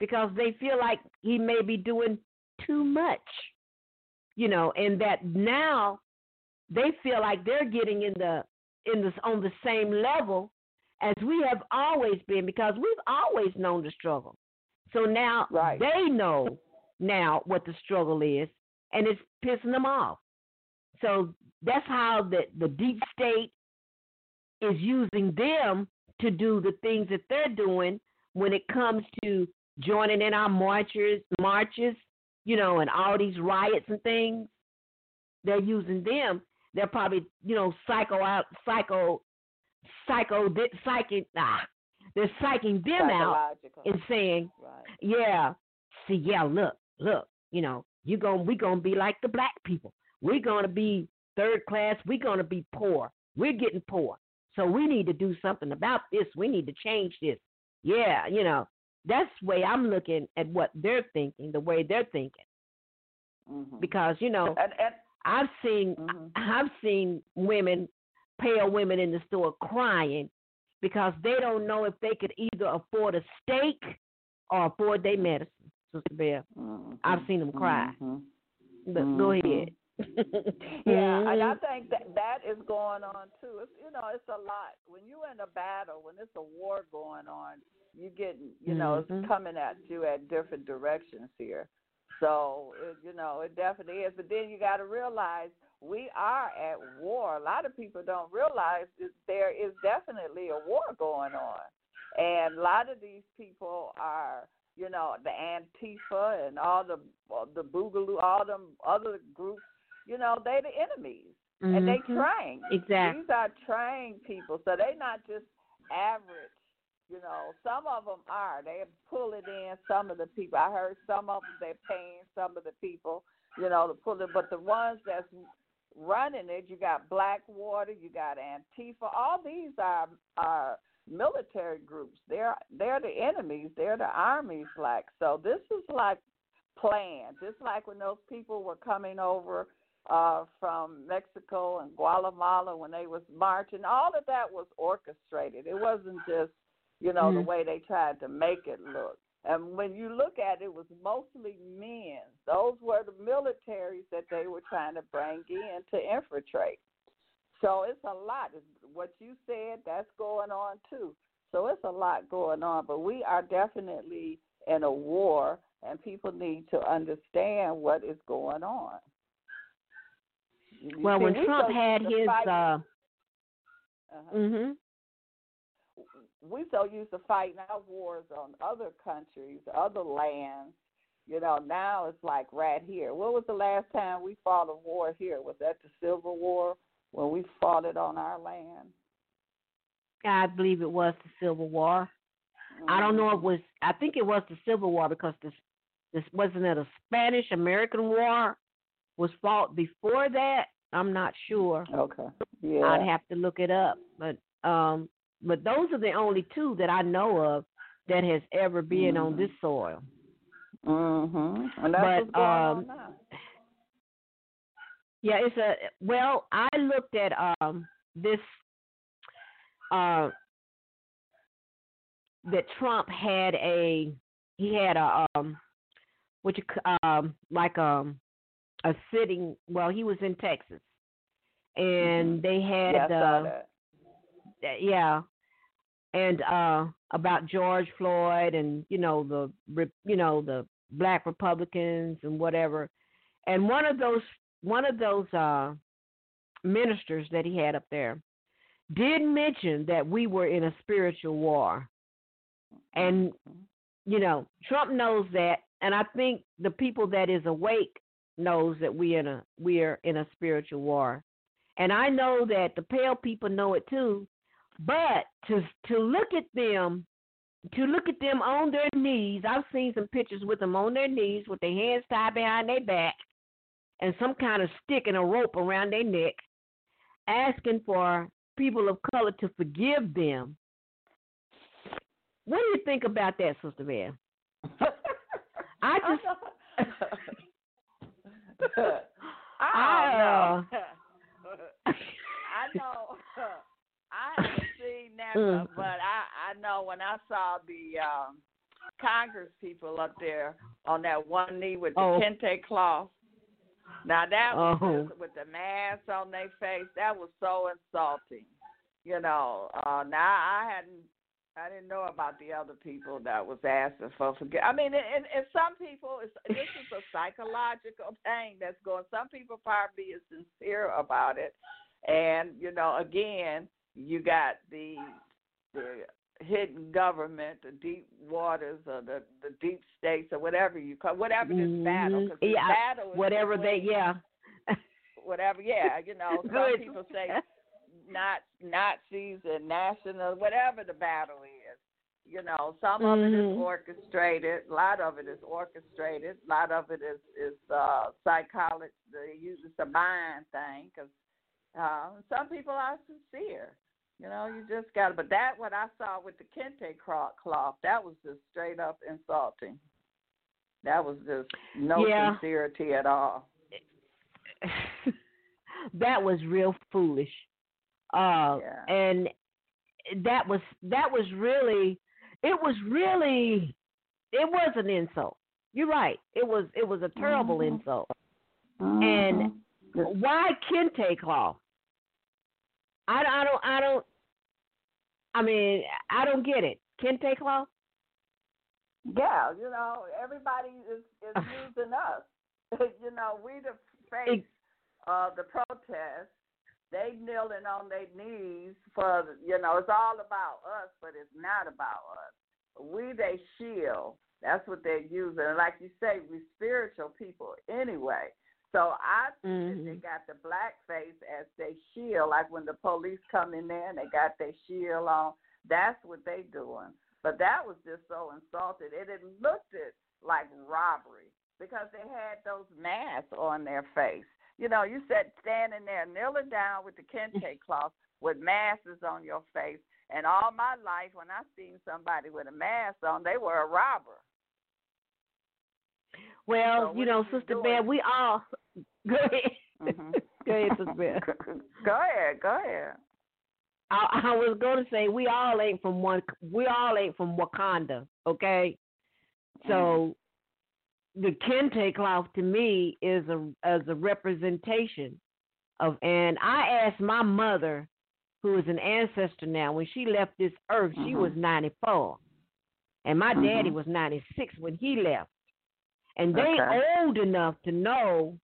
because they feel like he may be doing too much. You know, and that now they feel like they're getting in the in this on the same level as we have always been because we've always known the struggle. So now Right. they know now what the struggle is and it's pissing them off. So that's how the the deep state is using them to do the things that they're doing when it comes to joining in our marches marches, you know, and all these riots and things. They're using them. They're probably, you know, psycho out psycho psycho psychic ah, they're psyching them out and saying, right. yeah, see, yeah, look, look, you know, you going we gonna be like the black people. We're gonna be third class. We're gonna be poor. We're getting poor. So we need to do something about this. We need to change this. Yeah, you know, that's the way I'm looking at what they're thinking, the way they're thinking. Mhm. Because you know, and and I've seen Mhm. I've seen women, pale women in the store crying because they don't know if they could either afford a steak or afford their medicine. Sister Bear, Mhm. I've seen them cry. Mhm. But go Mhm. ahead. (laughs) Yeah, and I think that that is going on too. It's you know, it's a lot. When you're in a battle, when it's a war going on, you get you know, it's coming at you at different directions here. So it, you know, it definitely is. But then you got to realize we are at war. A lot of people don't realize that there is definitely a war going on, and a lot of these people are you know, the Antifa and all the the Boogaloo, all them other groups, you know, they're the enemies. And they Mhm. train. Exactly. These are trained people. So they're not just average, you know. Some of them are. They're pulling in some of the people. I heard some of them, they're paying some of the people, you know, to pull it. But the ones that's running it, you got Blackwater, you got Antifa. All these are, are military groups. They're they're the enemies. They're the armies. Like so, this is like planned. Just like when those people were coming over uh, from Mexico and Guatemala when they was marching. All of that was orchestrated. It wasn't just you know mm-hmm. the way they tried to make it look. And when you look at it, it was mostly men. Those were the militaries that they were trying to bring in to infiltrate. So it's a lot. What you said, that's going on too. So it's a lot going on. But we are definitely in a war, and people need to understand what is going on. You well, see, when Trump had his. Uh, uh-huh. mhm we so used to fighting our wars on other countries, other lands. You know, now it's like right here. What was the last time we fought a war here? Was that the Civil War when we fought it on our land? I believe it was the Civil War. Mm-hmm. I don't know if it was. I think it was the Civil War because this this wasn't it a Spanish American War was fought before that. I'm not sure. Okay. Yeah. I'd have to look it up, but um but those are the only two that I know of that has ever been mm-hmm. on this soil. Mhm. And that's but, um. Yeah, it's a well. I looked at um this uh that Trump had a he had a um which um like um a sitting well he was in Texas and mm-hmm. they had yeah, uh yeah, and uh about George Floyd and you know the you know the black Republicans and whatever. And one of those one of those uh ministers that he had up there did mention that we were in a spiritual war. And you know, Trump knows that and I think the people that is awake knows that we in a we are in a spiritual war. And I know that the pale people know it too but to to look at them, to look at them on their knees, I've seen some pictures with them on their knees with their hands tied behind their back and some kind of stick and a rope around their neck, asking for people of color to forgive them. What do you think about that, Sister Bear? (laughs) I just (laughs) (laughs) I, I, uh, I know I that, mm. but I I know when I saw the um, Congress people up there on that one knee with the oh. kente cloth. Now that was oh. with the mask on their face. That was so insulting. You know. Uh, now I hadn't. I didn't know about the other people that was asking for forgiveness. I mean, and, and some people, it's, this is a psychological thing that's going. Some people probably is sincere about it, and you know, again, you got the the hidden government, the deep waters, or the the deep states, or whatever you call whatever this mm-hmm. battle. Cause yeah, battle whatever they yeah. (laughs) whatever, yeah, you know. (laughs) some people say not Nazis and national, whatever the battle is. You know, some of it is mm-hmm. orchestrated. A lot of it is orchestrated. A lot of it is is uh, psychology. They use a mind thing because uh, some people are sincere. You know, you just got to. But that, what I saw with the kente cloth, that was just straight up insulting. That was just no yeah. sincerity at all. (laughs) that was real foolish. Uh, yeah. and that was that was really it was really it was an insult. You're right. It was it was a terrible mm-hmm. insult. Mm-hmm. And why kente cloth? I, I don't I don't I mean I don't get it. Kente cloth? Yeah, you know everybody is is (laughs) using us. (laughs) you know we the face of the protest. They kneeling on their knees for you know it's all about us, but it's not about us. We they shield. That's what they're using. And like you say, we spiritual people anyway. So I mm-hmm. they got the blackface as their shield, like when the police come in there and they got their shield on. That's what they doing. But that was just so insulted. It, it looked it like robbery because they had those masks on their face. You know, you said standing there kneeling down with the kente (laughs) cloth, with masks on your face. And all my life, when I seen somebody with a mask on, they were a robber. Well, So you know, Sister? Bear, we all (laughs) go ahead. Mhm. (laughs) go ahead, Sister Bear. go ahead, go ahead. I, I was going to say we all ain't from one. We all ain't from Wakanda, okay? So the kente cloth to me is a as a representation of. And I asked my mother, who is an ancestor now, when she left this earth, she was ninety four, and my daddy Mhm. was ninety six when he left, and they Okay. old enough to know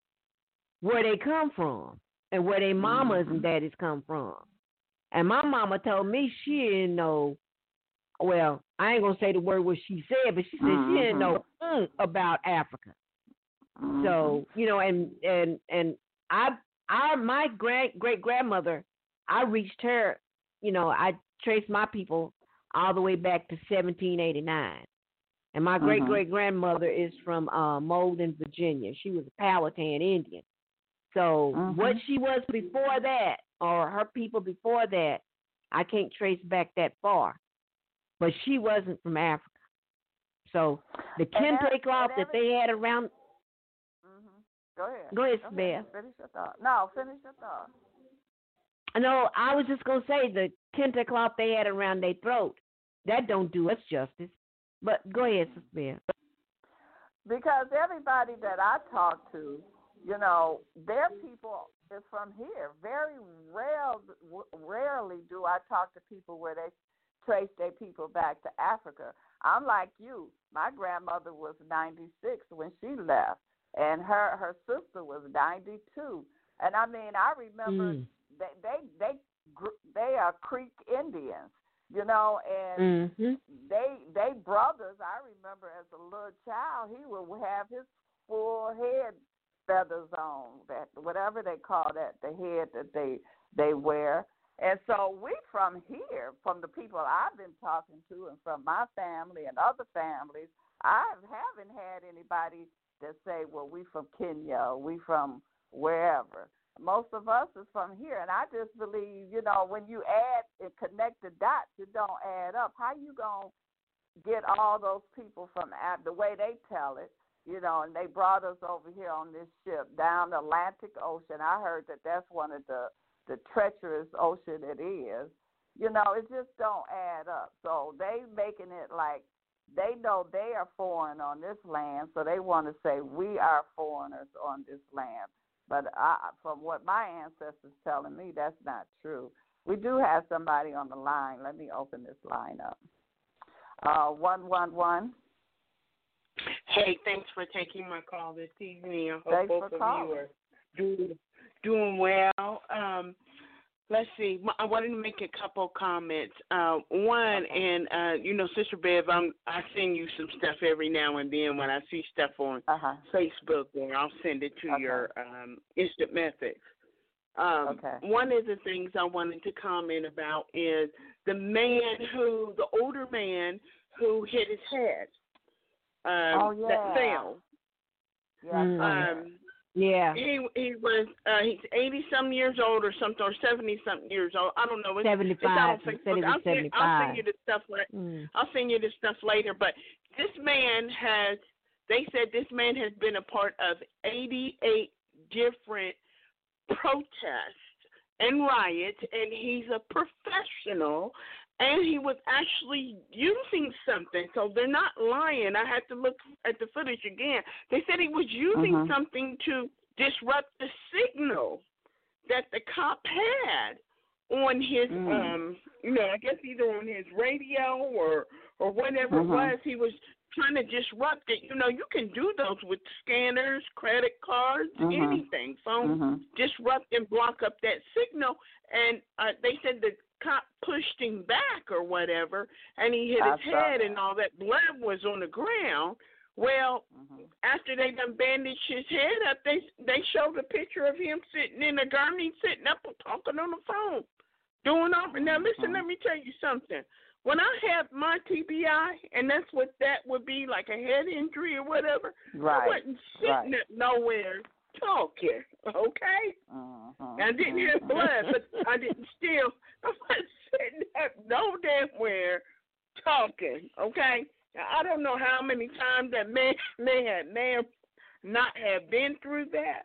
where they come from and where their mamas and daddies come from. And my mama told me she didn't know. Well, I ain't gonna say the word what she said, but she said she didn't know mm, about Africa. Mm-hmm. So you know, and and and I, I, my great great grandmother, I reached her. You know, I traced my people all the way back to 1789, and my great Mhm. great grandmother is from uh, Malden, Virginia. She was a Powhatan Indian. So Mhm. what she was before that, or her people before that, I can't trace back that far. But she wasn't from Africa. So the kente cloth that they had around. Mhm. Go ahead. Go ahead, Bear. Finish your thought. No, finish your thought. No, I was just gonna say the kente cloth they had around their throat. That don't do us justice. But go ahead, Sister Because everybody that I talk to, you know, their people is from here. Very rare, rarely do I talk to people where they trace their people back to Africa. I'm like you. My grandmother was 96 when she left, and her her sister was 92. And I mean, I remember Mm. they they they they are Creek Indians, you know, and Mm-hmm. they they brothers. I remember as a little child, he would have his full head feathers on that whatever they call that the head that they they wear. And so we from here, from the people I've been talking to, and from my family and other families, I haven't had anybody that say, "Well, we from Kenya, or we from wherever." Most of us is from here, and I just believe, you know, when you add and connect the dots, it don't add up. How you gonna get all those people from the way they tell it, you know? And they brought us over here on this ship down the Atlantic Ocean. I heard that that's one of the the treacherous ocean it is. You know, it just don't add up. So they making it like they know they are foreign on this land, so they want to say we are foreigners on this land. But I, from what my ancestors telling me, that's not true. We do have somebody on the line. Let me open this line up. Uh, one one one. Hey, thanks for taking my call this evening. I hope Thanks both for of calling. you are doing doing well. Um, let's see. I wanted to make a couple comments. Uh, one, and uh, you know, Sister Bev, I'm I send you some stuff every now and then when I see stuff on Uh-huh. Facebook, and I'll send it to Okay. your um, instant message. Um, Okay. One of the things I wanted to comment about is the man who, the older man who hit his head. Um, Oh, yeah. That fell. Yeah. Um, Yeah. he he was uh, he's eighty some years old or something or seventy something years old. I don't know. It's, Seventy it's on Said he Facebook. was I'll, send, I'll send you the stuff. Mm. I'll send you the stuff later. But this man has. They said this man has been a part of eighty eight different protests and riots, and he's a professional. And he was actually using something, so they're not lying. I had to look at the footage again. They said he was using Mhm. something to disrupt the signal that the cop had on his Mm. um you know, I guess either on his radio or or whatever Mhm. it was, he was trying to disrupt it. You know, you can do those with scanners, credit cards, Mhm. anything, phone Mhm. disrupt and block up that signal. And uh, they said the cop pushed him back or whatever, and he hit I his head, that. and all that blood was on the ground. Well, Mhm. after they done bandaged his head up, they they showed a picture of him sitting in a gurney, sitting up and talking on the phone, doing all. Now listen, Mhm. let me tell you something. When I had my TBI, and that's what that would be, like a head injury or whatever, I wasn't sitting right. up nowhere talking. Okay, Uh-huh. I didn't have blood, but I didn't steal. (laughs) I was sitting there no damn where talking. Okay, now, I don't know how many times that man may have may have not have been through that,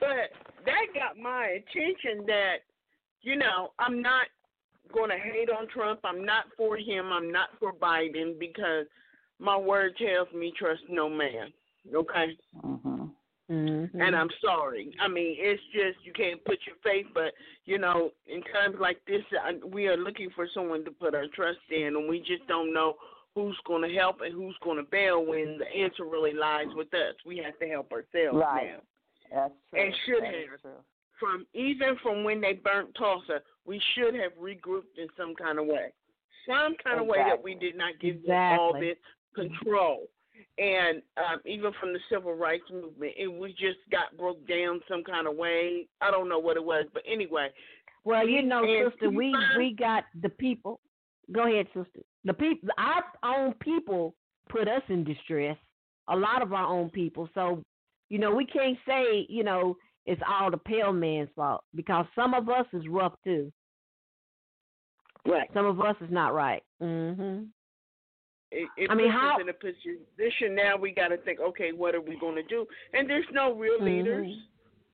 but that got my attention. That you know I'm not going to hate on Trump. I'm not for him. I'm not for Biden because my word tells me trust no man. Okay. Mm-hmm. Mm-hmm. And I'm sorry. I mean, it's just you can't put your faith, but you know, in times like this, I- we are looking for someone to put our trust in, and we just don't know who's going to help and who's going to bail when the answer really lies with us. We have to help ourselves Right. now. That's true. And should That is have. true. From even from when they burnt Tulsa, we should have regrouped in some kind of way, some kind of way that we did not give them all this control. And um, even from the civil rights movement, it we just got broke down some kind of way. I don't know what it was, but anyway. Well, you know, And sister, we we got the people. Go ahead, sister. The people, our own people, put us in distress. A lot of our own people. So, you know, we can't say, you know, it's all the pale man's fault because some of us is rough too. Right. Some of us is not right. Mhm. It, it I mean, puts us how- in a position now. We got to think, okay, what are we going to do? And there's no real leaders. Mhm.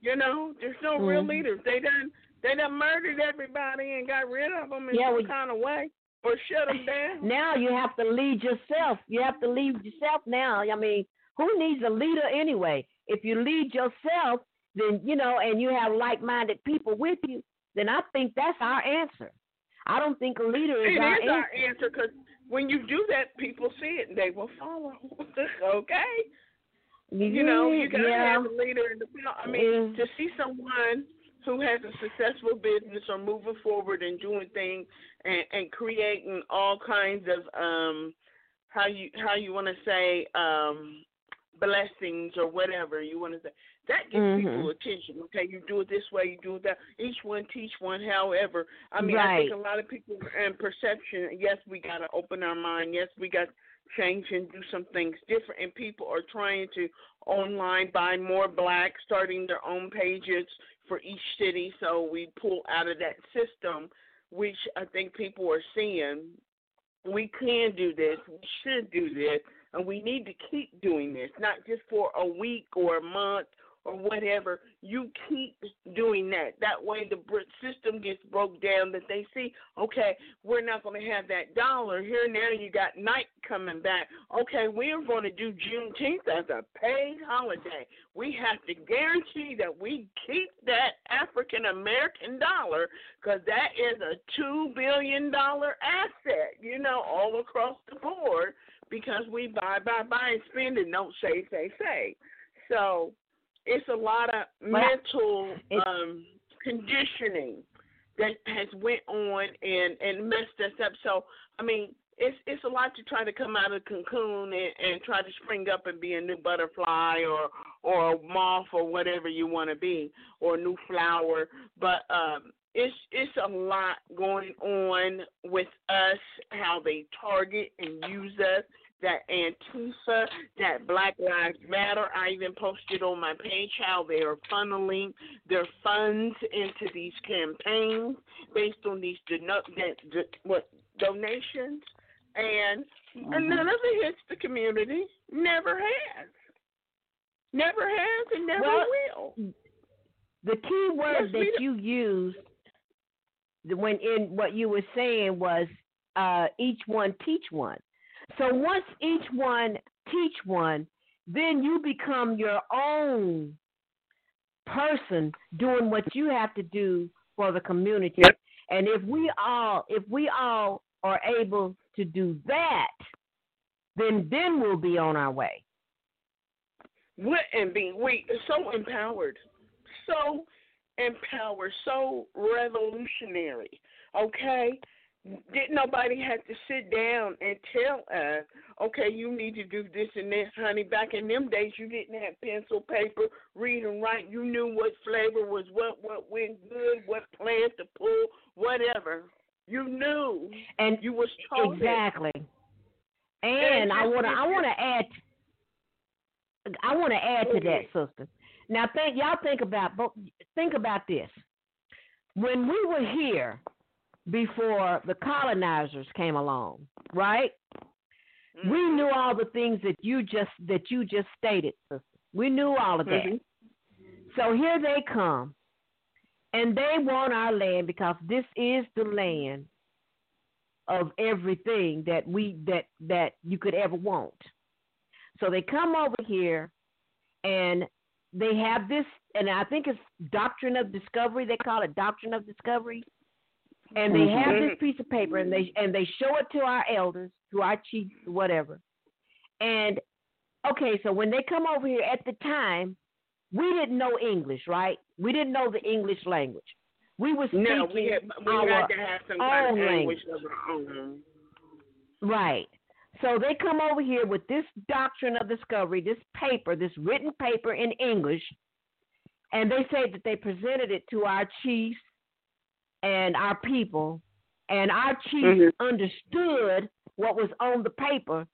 You know, there's no real Mhm. leaders. They done they done murdered everybody and got rid of them in Yeah, some well, kind of way or shut them down. (laughs) Now you have to lead yourself. You have to lead yourself now. I mean, who needs a leader anyway? If you lead yourself, then you know, and you have like-minded people with you, then I think that's our answer. I don't think a leader is It our is answer. our answer because when you do that, people see it and they will follow. (laughs) okay, you know, you got to yeah. have a leader in the. I mean, Yeah. to see someone who has a successful business or moving forward and doing things and, and creating all kinds of um how you how you want to say um blessings or whatever you want to say that gives Mhm. people attention okay? You do it this way you do it that each one teach one however. I mean i think a lot of people and perception yes we got to open our mind yes we got to change and do some things different and people are trying to online buy more black starting their own pages for each city so we pull out of that system which i think people are seeing. We can do this, we should do this, and we need to keep doing this, not just for a week or a month or whatever. You keep doing that. That way the system gets broke down that they see, okay, we're not going to have that dollar. Here now you got night coming back. Okay, we're going to do Juneteenth as a paid holiday. We have to guarantee that we keep that African American dollar because that is a two billion dollar asset, you know, all across the board because we buy, buy, buy and spend and don't save, save, save. So it's a lot of Well, mental um conditioning that has went on and and messed us up. So I mean, it's it's a lot to try to come out of the cocoon and, and try to spring up and be a new butterfly or or a moth or whatever you want to be or a new flower. But um, it's it's a lot going on with us, how they target and use us. That Antifa, that Black Lives Matter. I even posted on my page how they are funneling their funds into these campaigns based on these dono- that, that, what donations, and and none of it hits the community. Never has. Never has and never Well, will. The key word that you used when in what you were saying was uh, each one teach one. So once each one teach one, then you become your own person doing what you have to do for the community. And if we all if we all are able to do that, then then we'll be on our way. What and be we so empowered, so empowered, so revolutionary. Okay, didn't nobody have to sit down and tell us, okay, you need to do this and this, honey. Back in them days, you didn't have pencil, paper, read and write. You knew what flavor was what, what went good, what plant to pull, whatever. You knew, and you was told it. exactly. And I want to I want to add I want to add to that, sister. Now think y'all think about think about this. When we were here before the colonizers came along, right? Mm-hmm. We knew all the things that you just that you just stated. We knew all of that. Mm-hmm. So here they come, and they want our land because this is the land of everything that we that that you could ever want. So they come over here and they have this and I think it's doctrine of discovery, they call it doctrine of discovery. And they mm-hmm. have this piece of paper and they and they show it to our elders, to our chiefs, whatever. And okay, so when they come over here at the time, we didn't know English, right? We didn't know the English language. We were speaking no, we had, we our had to have some kind of language. of our own. Right. So they come over here with this doctrine of discovery, this paper, this written paper in English, and they say that they presented it to our chiefs and our people, and our chiefs mm-hmm. understood what was on the paper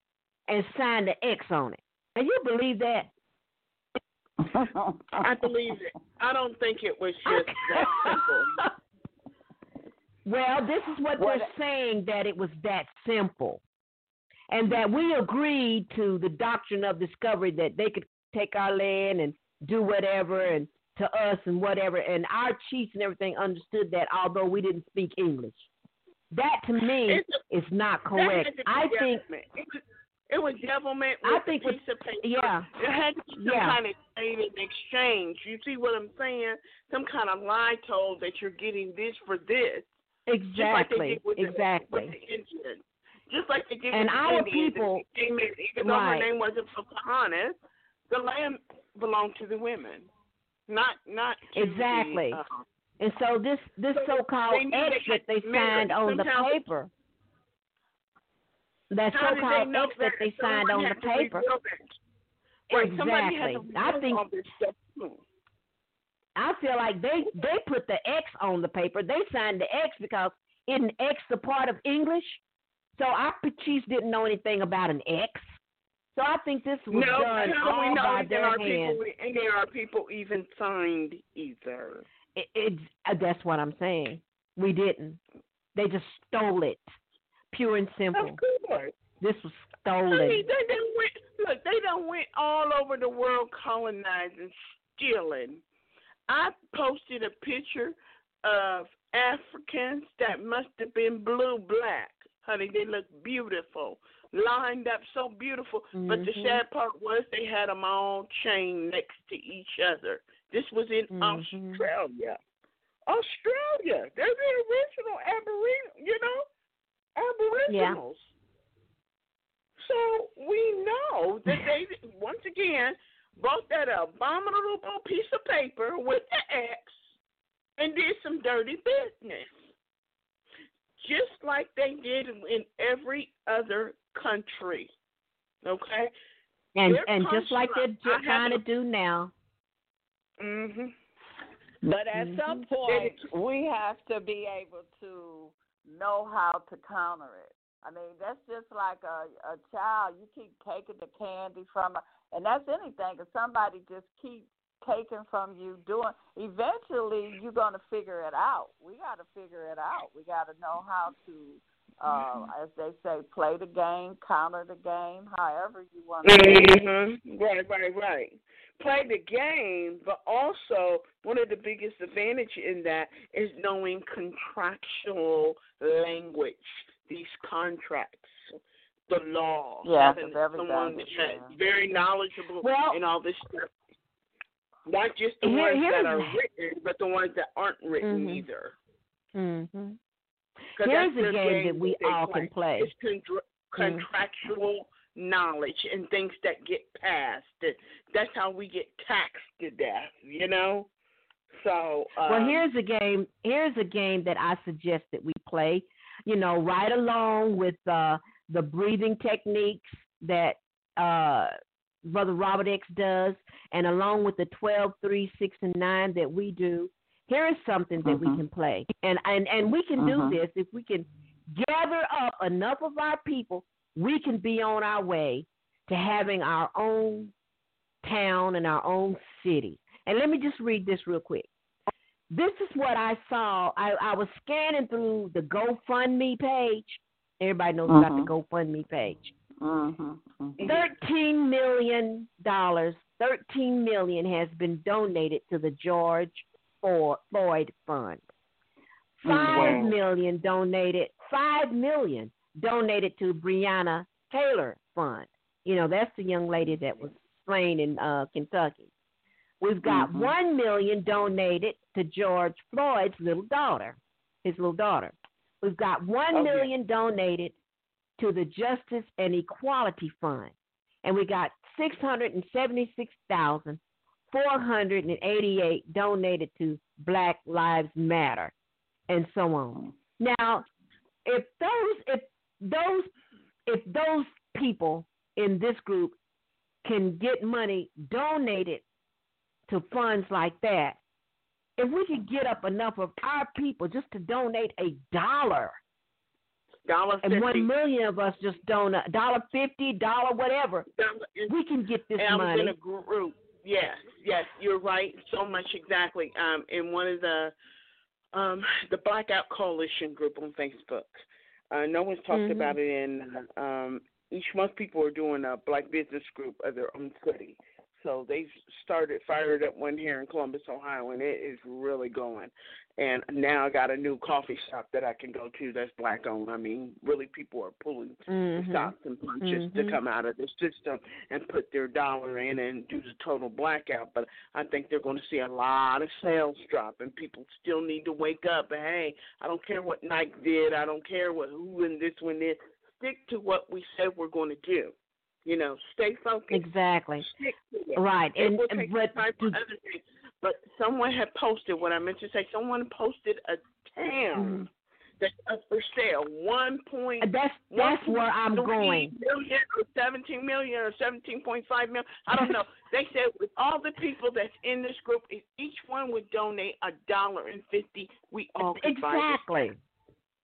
and signed the X on it. And you believe that? (laughs) I believe it. I don't think it was (laughs) just that simple. Well, this is what, what they're saying that it was that simple. And that we agreed to the doctrine of discovery that they could take our land and do whatever and to us and whatever. And our chiefs and everything understood that, although we didn't speak English. That to me a, is not correct. I think it was devilment I think with. Yeah. It had to be some yeah. kind of trade and exchange. You see what I'm saying? Some kind of lie told that you're getting this for this. Exactly. Like they did with exactly. The, with the Indians. Just like they did and with our the Indians. people, even though right. her name wasn't Pocahontas, the land belonged to the women, not not exactly. The, uh, and so this this so so-called X that they signed on the paper that so-called X that, that they signed on the paper. Right, exactly. I think I feel like they they put the X on the paper. They signed the X because isn't X a part of English? So our chiefs didn't know anything about an X. So I think this was no, done all we know by that their our hand. people and there are people even signed either. It, it, uh, that's what I'm saying. We didn't. They just stole it, pure and simple. Of course. This was stolen. I mean, they done went, look, they done went all over the world colonizing, stealing. I posted a picture of Africans that must have been blue black. Honey, they look beautiful, lined up so beautiful. Mm-hmm. But the sad part was they had them all chained next to each other. This was in mm-hmm. Australia. Australia. They're the original Aboriginal, you know, Aboriginals. Yeah. So we know that (sighs) they once again bought that abominable piece of paper with the X and did some dirty business. Just like they did in every other country. Okay? And Their and just like they're trying to do now. Mhm. But at Mhm. some point, we have to be able to know how to counter it. I mean, that's just like a, a child. You keep taking the candy from her, and that's anything. If somebody just keep taking from you, doing, eventually you're going to figure it out. We got to figure it out. We got to know how to, uh, as they say, play the game, counter the game, however you want to. Mm-hmm. Right, right, right. Play the game, but also one of the biggest advantage in that is knowing contractual language these contracts, the law. Yeah, having someone that's yeah. very knowledgeable Well- in all this stuff. Not just the Here- ones that are (laughs) written, but the ones that aren't written Mhm. either. Mhm. 'Cause Here's a game that we all can play. It's contra- contractual knowledge and things that get passed. That's how we get taxed to death, you know. So um, well, here's a game. Here's a game that I suggest that we play. You know, right along with uh, the breathing techniques that uh, Brother Robert X does, and along with the 12, 3, 6, and 9 that we do. Here is something that we Mhm. can play, and and and we can do Mhm. this if we can gather up enough of our people. We can be on our way to having our own town and our own city. And let me just read this real quick. This is what I saw. I, I was scanning through the GoFundMe page. Everybody knows about the GoFundMe page. Mm-hmm. Thirteen million dollars. Thirteen million has been donated to the George Floyd Fund. Five million donated. Five million donated to Breonna Taylor Fund. You know, that's the young lady that was slain in uh, Kentucky. We've got Mhm. one million donated to George Floyd's little daughter, his little daughter. We've got one Okay. million donated to the Justice and Equality Fund, and we got six hundred and seventy-six thousand four hundred and eighty-eight donated to Black Lives Matter, and so on. Now, if those if those if those people in this group can get money donated to funds like that, if we could get up enough of our people just to donate a dollar, Dollar and one million of us just donate dollar fifty, dollar whatever, Dollar- we can get this and I was money. in a group. Yes, yes, you're right. So much exactly. Um, in one of the um the Blackout Coalition group on Facebook. Uh, no one's talked Mhm. about it in um each month people are doing a black business group of their own city. So they've started fired up one here in Columbus, Ohio, and it is really going. And now I got a new coffee shop that I can go to that's black owned. I mean, really, people are pulling Mhm. stops and punches to Mhm. come out of the system and put their dollar in and do the total blackout. But I think they're going to see a lot of sales drop, and people still need to wake up. And hey, I don't care what Nike did. I don't care what who and this one did. Stick to what we said we're going to do. You know, stay focused. Exactly. Stick to it. Right. It And will take but time for other things. But someone had posted what I meant to say. Someone posted a town that's up for sale. One point. Mm-hmm. that's that's where I'm going. Million or seventeen million or seventeen point five million. I don't know. (laughs) they said with all the people that's in this group, if each one would donate a dollar and fifty, we all could buy this Exactly.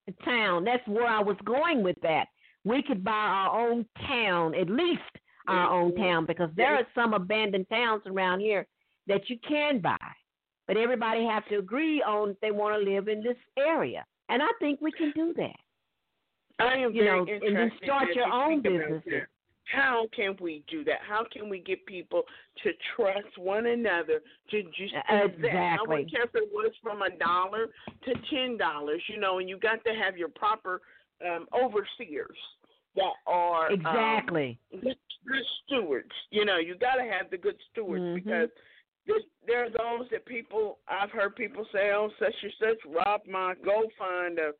The town. That's where I was going with that. We could buy our own town, at least our own town, because there are some abandoned towns around here that you can buy. But everybody have to agree on if they want to live in this area. And I think we can do that. I am You very know, and then start your own speak about businesses. that. How can we do that? How can we get people to trust one another to just do that? I exactly. wouldn't care if it was from a dollar to ten dollars, you know, and you got to have your proper um, overseers that are um, Exactly. good, good stewards. You know, you got to have the good stewards Mhm. because there's, there are those that people I've heard people say, "Oh, such and such robbed my gold fund of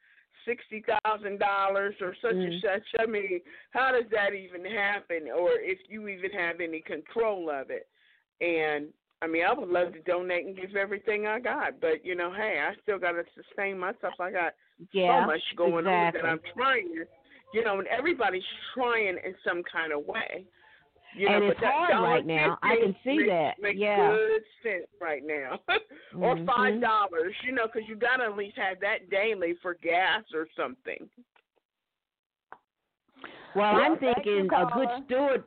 sixty thousand dollars or such and Mm. such." I mean, how does that even happen, or if you even have any control of it? And I mean, I would love to donate and give everything I got, but you know, hey, I still got to sustain myself. I got Yeah. so much going exactly. on that I'm trying, you know, and everybody's trying in some kind of way. You know, And but it's that hard dollar right now. I can see makes, that. Makes Yeah. good sense right now. (laughs) or Mhm. five dollars, you know, because you got to at least have that daily for gas or something. Well, Well, I'm thank you, thinking a good steward.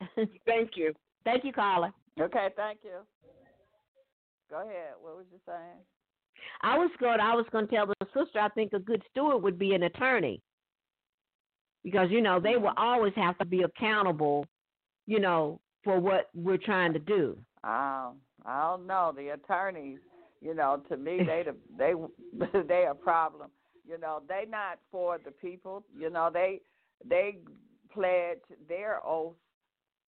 (laughs) Thank you. Thank you, caller. Okay, thank you. Go ahead. What was you saying? I was going. I was going to tell the sister. I think a good steward would be an attorney, because you know they will always have to be accountable, you know, for what we're trying to do. Um, I don't know. The attorneys, you know, to me (laughs) they the, they (laughs) they a problem. You know, they not for the people. You know, they they pledge their oath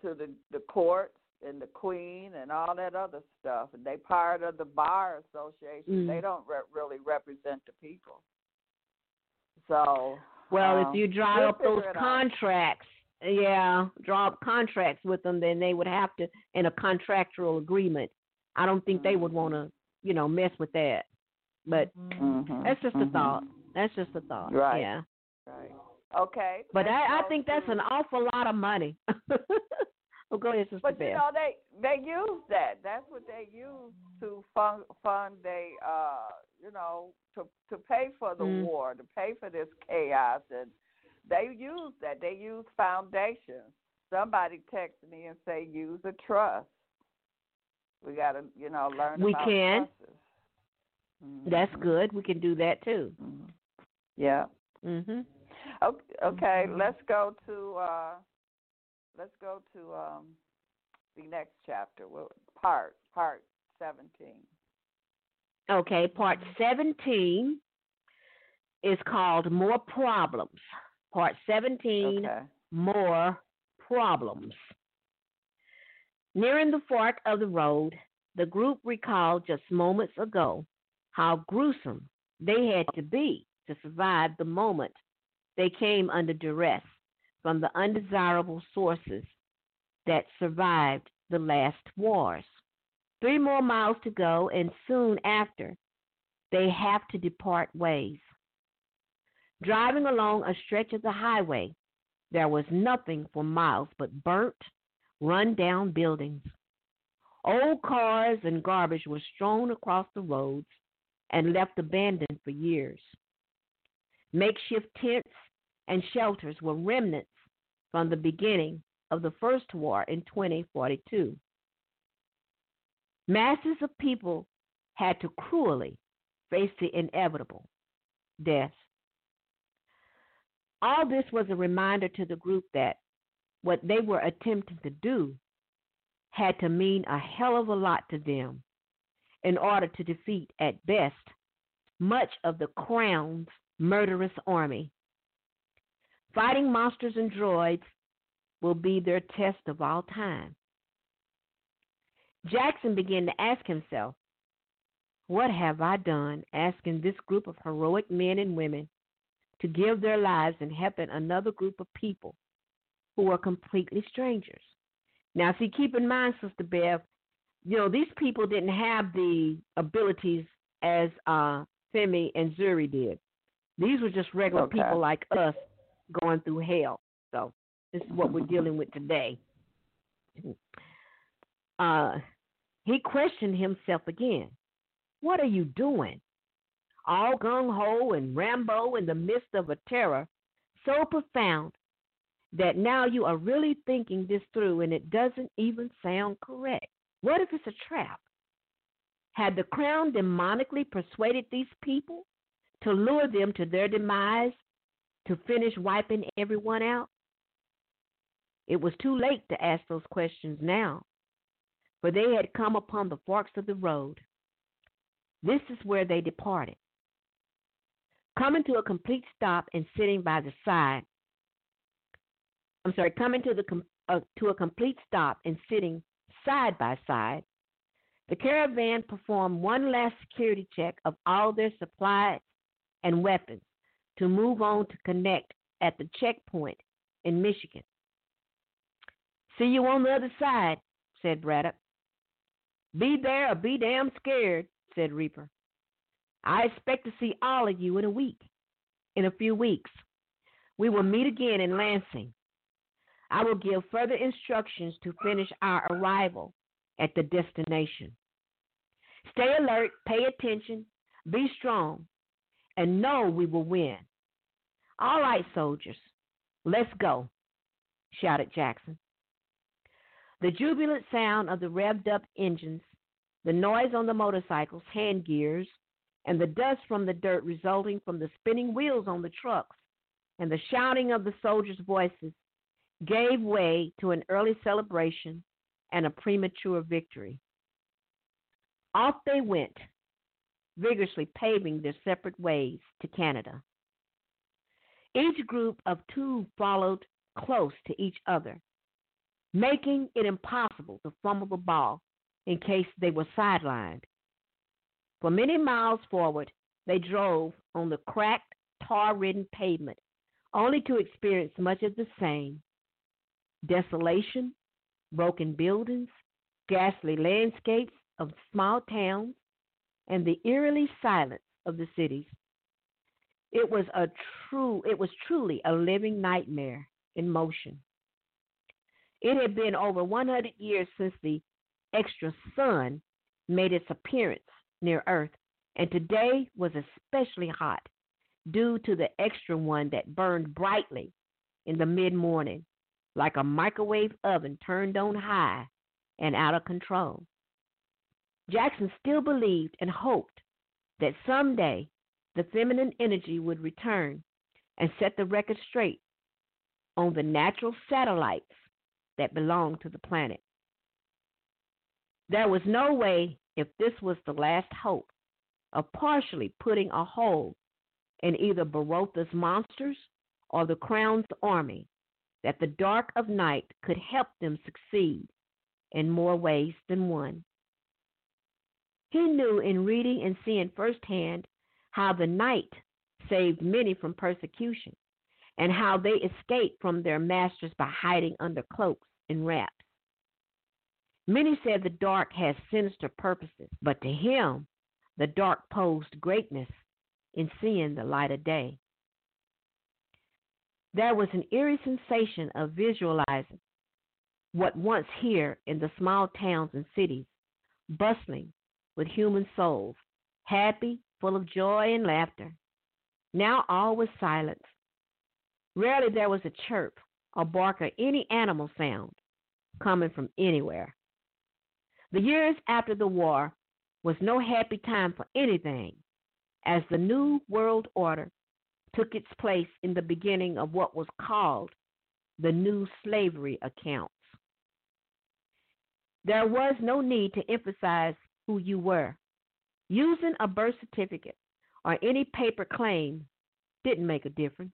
to the the courts and the queen and all that other stuff. And they part of the bar association. Mm. They don't re- really represent the people. So Well, um, if you draw we'll up those it out. contracts, yeah, draw up contracts with them, then they would have to in a contractual agreement. I don't think they would want to, you know, mess with that. But Mhm, that's just a mhm. thought. That's just a thought. Right. Yeah. Right. Okay. But I, I think that's an awful lot of money. well, (laughs) go ahead, Sister But you know they they use that. That's what they use to fund fund they uh you know to to pay for the Mm. war, to pay for this chaos, and they use that. They use foundations. Somebody texted me and say use a trust. We got to, you know, learn. We about can. Mhm. That's good. We can do that too. Mhm. Yeah. Mhm. Okay, okay, let's go to uh let's go to um the next chapter. Well, part part 17. Okay, part 17 is called More Problems. Part 17 Okay. More Problems. Nearing the fork of the road, the group recalled just moments ago how gruesome they had to be to survive the moment they came under duress from the undesirable sources that survived the last wars. Three more miles to go, and soon after, they have to depart ways. Driving along a stretch of the highway, there was nothing for miles but burnt, run down buildings. Old cars and garbage were strewn across the roads and left abandoned for years. Makeshift tents and shelters were remnants from the beginning of the First War in 2042. Masses of people had to cruelly face the inevitable death. All this was a reminder to the group that what they were attempting to do had to mean a hell of a lot to them in order to defeat, at best, much of the Crown's murderous army. Fighting monsters and droids will be their test of all time. Jackson began to ask himself, What have I done asking this group of heroic men and women to give their lives in helping another group of people who are completely strangers? Now, see, keep in mind, Sister Bev, you know, these people didn't have the abilities as uh, Femi and Zuri did. These were just regular Okay. people like us going through hell. So, this is what we're dealing with today. (clears throat) Uh, he questioned himself again. What are you doing? All gung ho and Rambo in the midst of a terror so profound that now you are really thinking this through and it doesn't even sound correct. What if it's a trap? Had the crown demonically persuaded these people to lure them to their demise to finish wiping everyone out? It was too late to ask those questions now, for they had come upon the forks of the road. This is where they departed. Coming to a complete stop and sitting by the side. I'm sorry, coming to the uh, to a complete stop and sitting side by side. The caravan performed one last security check of all their supplies and weapons to move on to connect at the checkpoint in Michigan. See you on the other side, said Braddock. Be there or be damn scared, said Reaper. I expect to see all of you in a week, in a few weeks. We will meet again in Lansing. I will give further instructions to finish our arrival at the destination. Stay alert, pay attention, be strong, and know we will win. All right, soldiers, let's go, shouted Jackson. The jubilant sound of the revved up engines, the noise on the motorcycles' hand gears, and the dust from the dirt resulting from the spinning wheels on the trucks, and the shouting of the soldiers' voices gave way to an early celebration and a premature victory. Off they went, vigorously paving their separate ways to Canada. Each group of two followed close to each other, making it impossible to fumble the ball in case they were sidelined. For many miles forward, they drove on the cracked, tar ridden pavement, only to experience much of the same desolation, broken buildings, ghastly landscapes of small towns, and the eerily silence of the cities. It was a true it was truly a living nightmare in motion. It had been over 100 years since the extra sun made its appearance near Earth, and today was especially hot due to the extra one that burned brightly in the mid morning like a microwave oven turned on high and out of control. Jackson still believed and hoped that someday the feminine energy would return and set the record straight on the natural satellites that belonged to the planet. There was no way, if this was the last hope, of partially putting a hole in either Barotha's monsters or the Crown's army, that the dark of night could help them succeed in more ways than one. He knew in reading and seeing firsthand how the night saved many from persecution and how they escaped from their masters by hiding under cloaks and wraps. Many said the dark has sinister purposes, but to him, the dark posed greatness in seeing the light of day. There was an eerie sensation of visualizing what once here in the small towns and cities, bustling with human souls, happy, full of joy and laughter. Now all was silence. Rarely there was a chirp, a bark, or any animal sound coming from anywhere. The years after the war was no happy time for anything, as the New World Order took its place in the beginning of what was called the New Slavery Accounts. There was no need to emphasize who you were. Using a birth certificate or any paper claim didn't make a difference.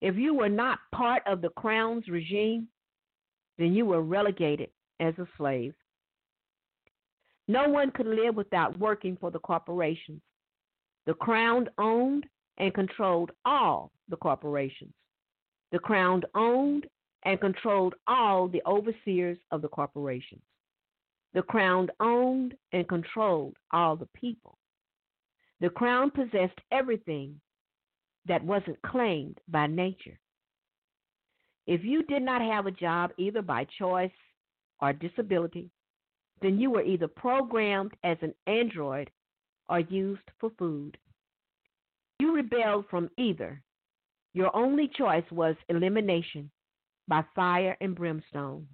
If you were not part of the Crown's regime, then you were relegated as a slave. No one could live without working for the corporations. The Crown owned and controlled all the corporations. The Crown owned and controlled all the overseers of the corporations. The Crown owned and controlled all the people. The Crown possessed everything that wasn't claimed by nature. If you did not have a job either by choice or disability, then you were either programmed as an android or used for food. You rebelled from either. Your only choice was elimination by fire and brimstone.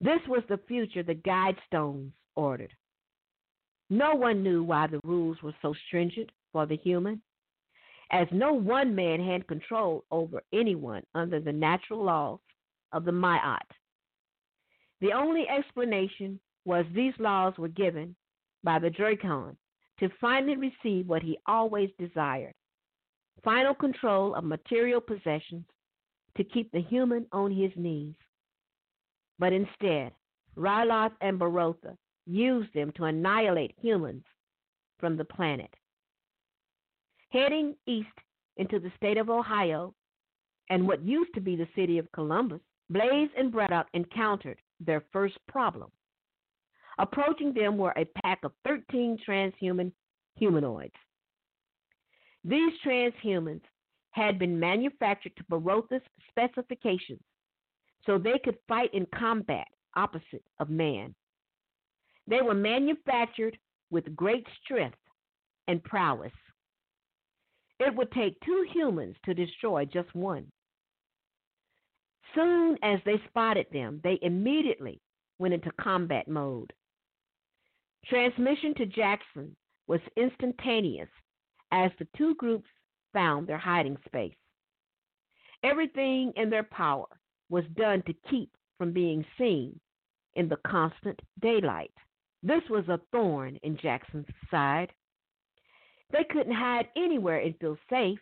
This was the future the Guidestones ordered. No one knew why the rules were so stringent for the human, as no one man had control over anyone under the natural laws of the Ma'at. The only explanation was these laws were given by the Dracon to finally receive what he always desired final control of material possessions to keep the human on his knees. But instead, Ryloth and Barotha used them to annihilate humans from the planet. Heading east into the state of Ohio and what used to be the city of Columbus, Blaze and Braddock encountered their first problem. Approaching them were a pack of 13 transhuman humanoids. These transhumans had been manufactured to Barotha's specifications so they could fight in combat opposite of man. They were manufactured with great strength and prowess. It would take two humans to destroy just one. Soon as they spotted them, they immediately went into combat mode. Transmission to Jackson was instantaneous as the two groups found their hiding space. Everything in their power was done to keep from being seen in the constant daylight. This was a thorn in Jackson's side. They couldn't hide anywhere and feel safe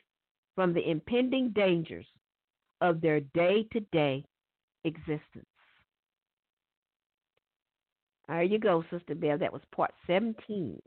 from the impending dangers of their day to day existence. There you go, Sister Bell. That was part 17.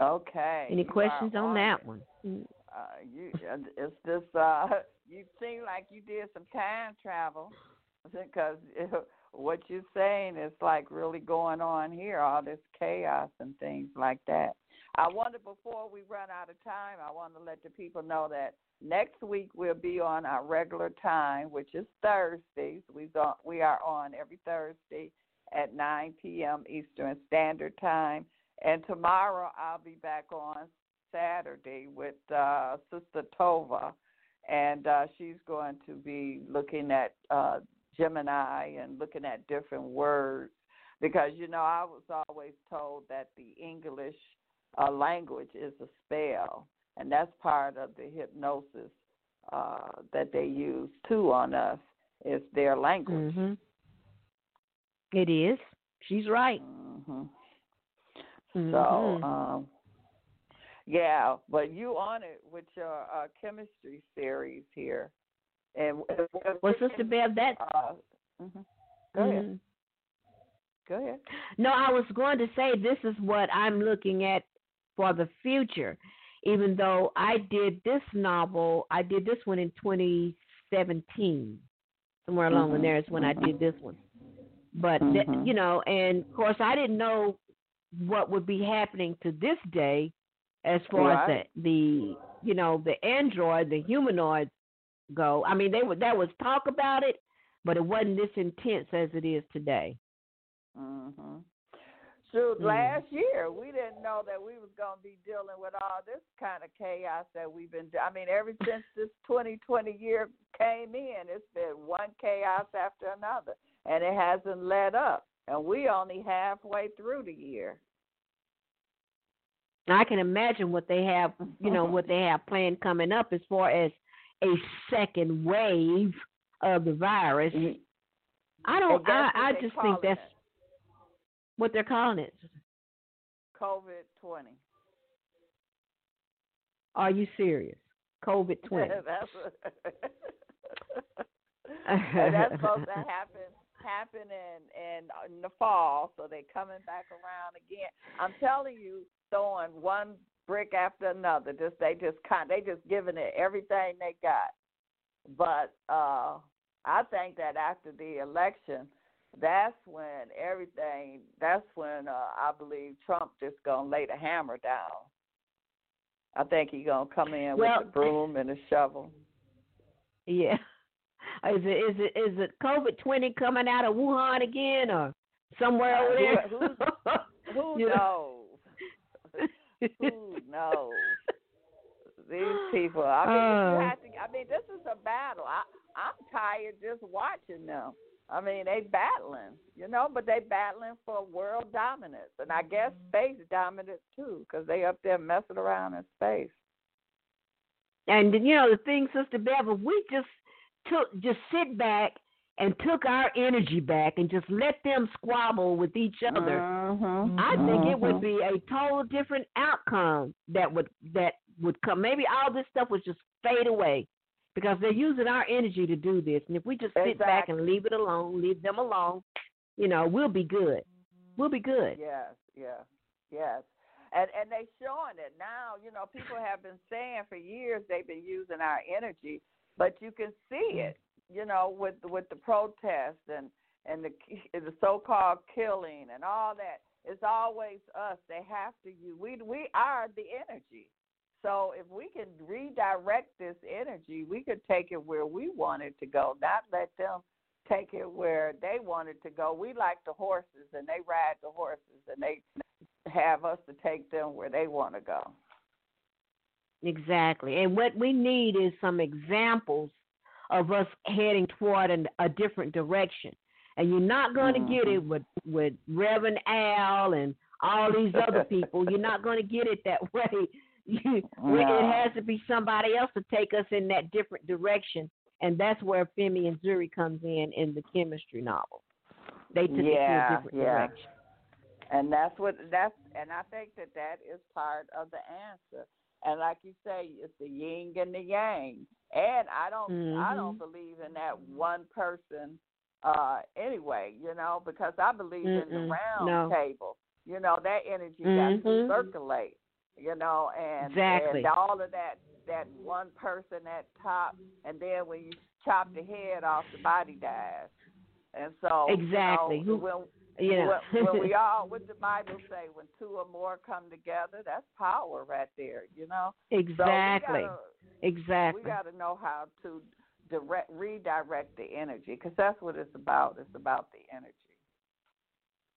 Okay. Any questions on, on that one? Uh, you, it's just uh, (laughs) you seem like you did some time travel (laughs) because (laughs) what you're saying is like really going on here, all this chaos and things like that. I wonder before we run out of time, I want to let the people know that next week we'll be on our regular time, which is Thursdays. We we are on every Thursday at 9 p.m. Eastern Standard Time, and tomorrow I'll be back on Saturday with uh, Sister Tova, and uh, she's going to be looking at uh, Gemini and looking at different words because you know I was always told that the English uh, language is a spell, and that's part of the hypnosis uh, that they use too on us is their language. Mm-hmm. It is. She's right. Mm-hmm. Mhm. So, um, yeah, but you on it with your uh, Kemetstry series here, and well, Sister Bev, that. Uh, mhm. Go ahead. Mhm. Go ahead. No, I was going to say this is what I'm looking at for the future. Even though I did this novel, I did this one in 2017. Somewhere along in Mhm, there is when I mhm. did this one. But th- Mhm. you know, and of course, I didn't know what would be happening to this day, as far Right. as the the you know the android, the humanoids go. I mean, they would there was talk about it, but it wasn't this intense as it is today. hmm Shoot, Mm. last year we didn't know that we was gonna be dealing with all this kind of chaos that we've been. I mean, ever (laughs) since this 2020 year came in, it's been one chaos after another, and it hasn't let up. And we only halfway through the year. I can imagine what they have, you know, what they have planned coming up as far as a second wave of the virus. I don't. I, I just think that's it? What they're calling it. COVID 20. Are you serious? COVID twenty. (laughs) that's what, (laughs) and that's supposed to happen happen in, in in the fall, so they coming back around again. I'm telling you, throwing one brick after another. Just they just kind they just giving it everything they got. But uh I think that after the election, that's when everything. That's when uh, I believe Trump just gonna lay the hammer down. I think he gonna come in Well- with the broom and a shovel. Yeah. (laughs) Is it is it is it COVID twenty coming out of Wuhan again or somewhere over there? Who, who (laughs) You knows? Who knows? These people. I mean, Uh. you have to. I mean, this is a battle. I I'm tired just watching them. I mean, they battling, you know, but they battling for world dominance, and I guess space dominance too, because they up there messing around in space. And you know the thing, Sister Bev, if we just took just sit back and took our energy back and just let them squabble with each other, Mhm, I think it would mhm. be a total different outcome that would that would come. Maybe all this stuff would just fade away because they're using our energy to do this. And if we just sit back and leave it alone, leave them alone, you know, we'll be good. We'll be good. Yes, yes, yes. And and they showing it now. You know, people have been saying for years they've been using our energy, but you can see mm-hmm. it. You know, with with the protests and and the (laughs) the so-called killing and all that. It's always us. They have to use. We we are the energy. So if we can redirect this energy, we could take it where we want it to go, not let them take it where they want it to go. We like the horses and they ride the horses and they have us to take them where they want to go. Exactly. And what we need is some examples of us heading toward an, a different direction. And you're not going to mm-hmm. get it with with Reverend Al and all these other people. You're not going to get it that (laughs) way. (laughs) It has to be somebody else to take us in that different direction, and that's where Femi and Zuri comes in in the Kemetstry novel. They took it to a different yeah. direction. And that's what that's and I think that that is part of the answer. And like you say, it's the yin and the yang. And I don't I don't believe in that one person uh anyway, you know, because I believe in the round no. table. You know, that energy got to Mhm. circulate. You know, and Exactly. and all of that that one person at top and then when you chop the head off the body dies. And so Exactly. you know, when you know. when, when we (laughs) all, what the Bible say, when two or more come together, that's power right there, you know. Exactly. So we gotta, Exactly. we got to know how to direct, redirect the energy, because that's what it's about. It's about the energy.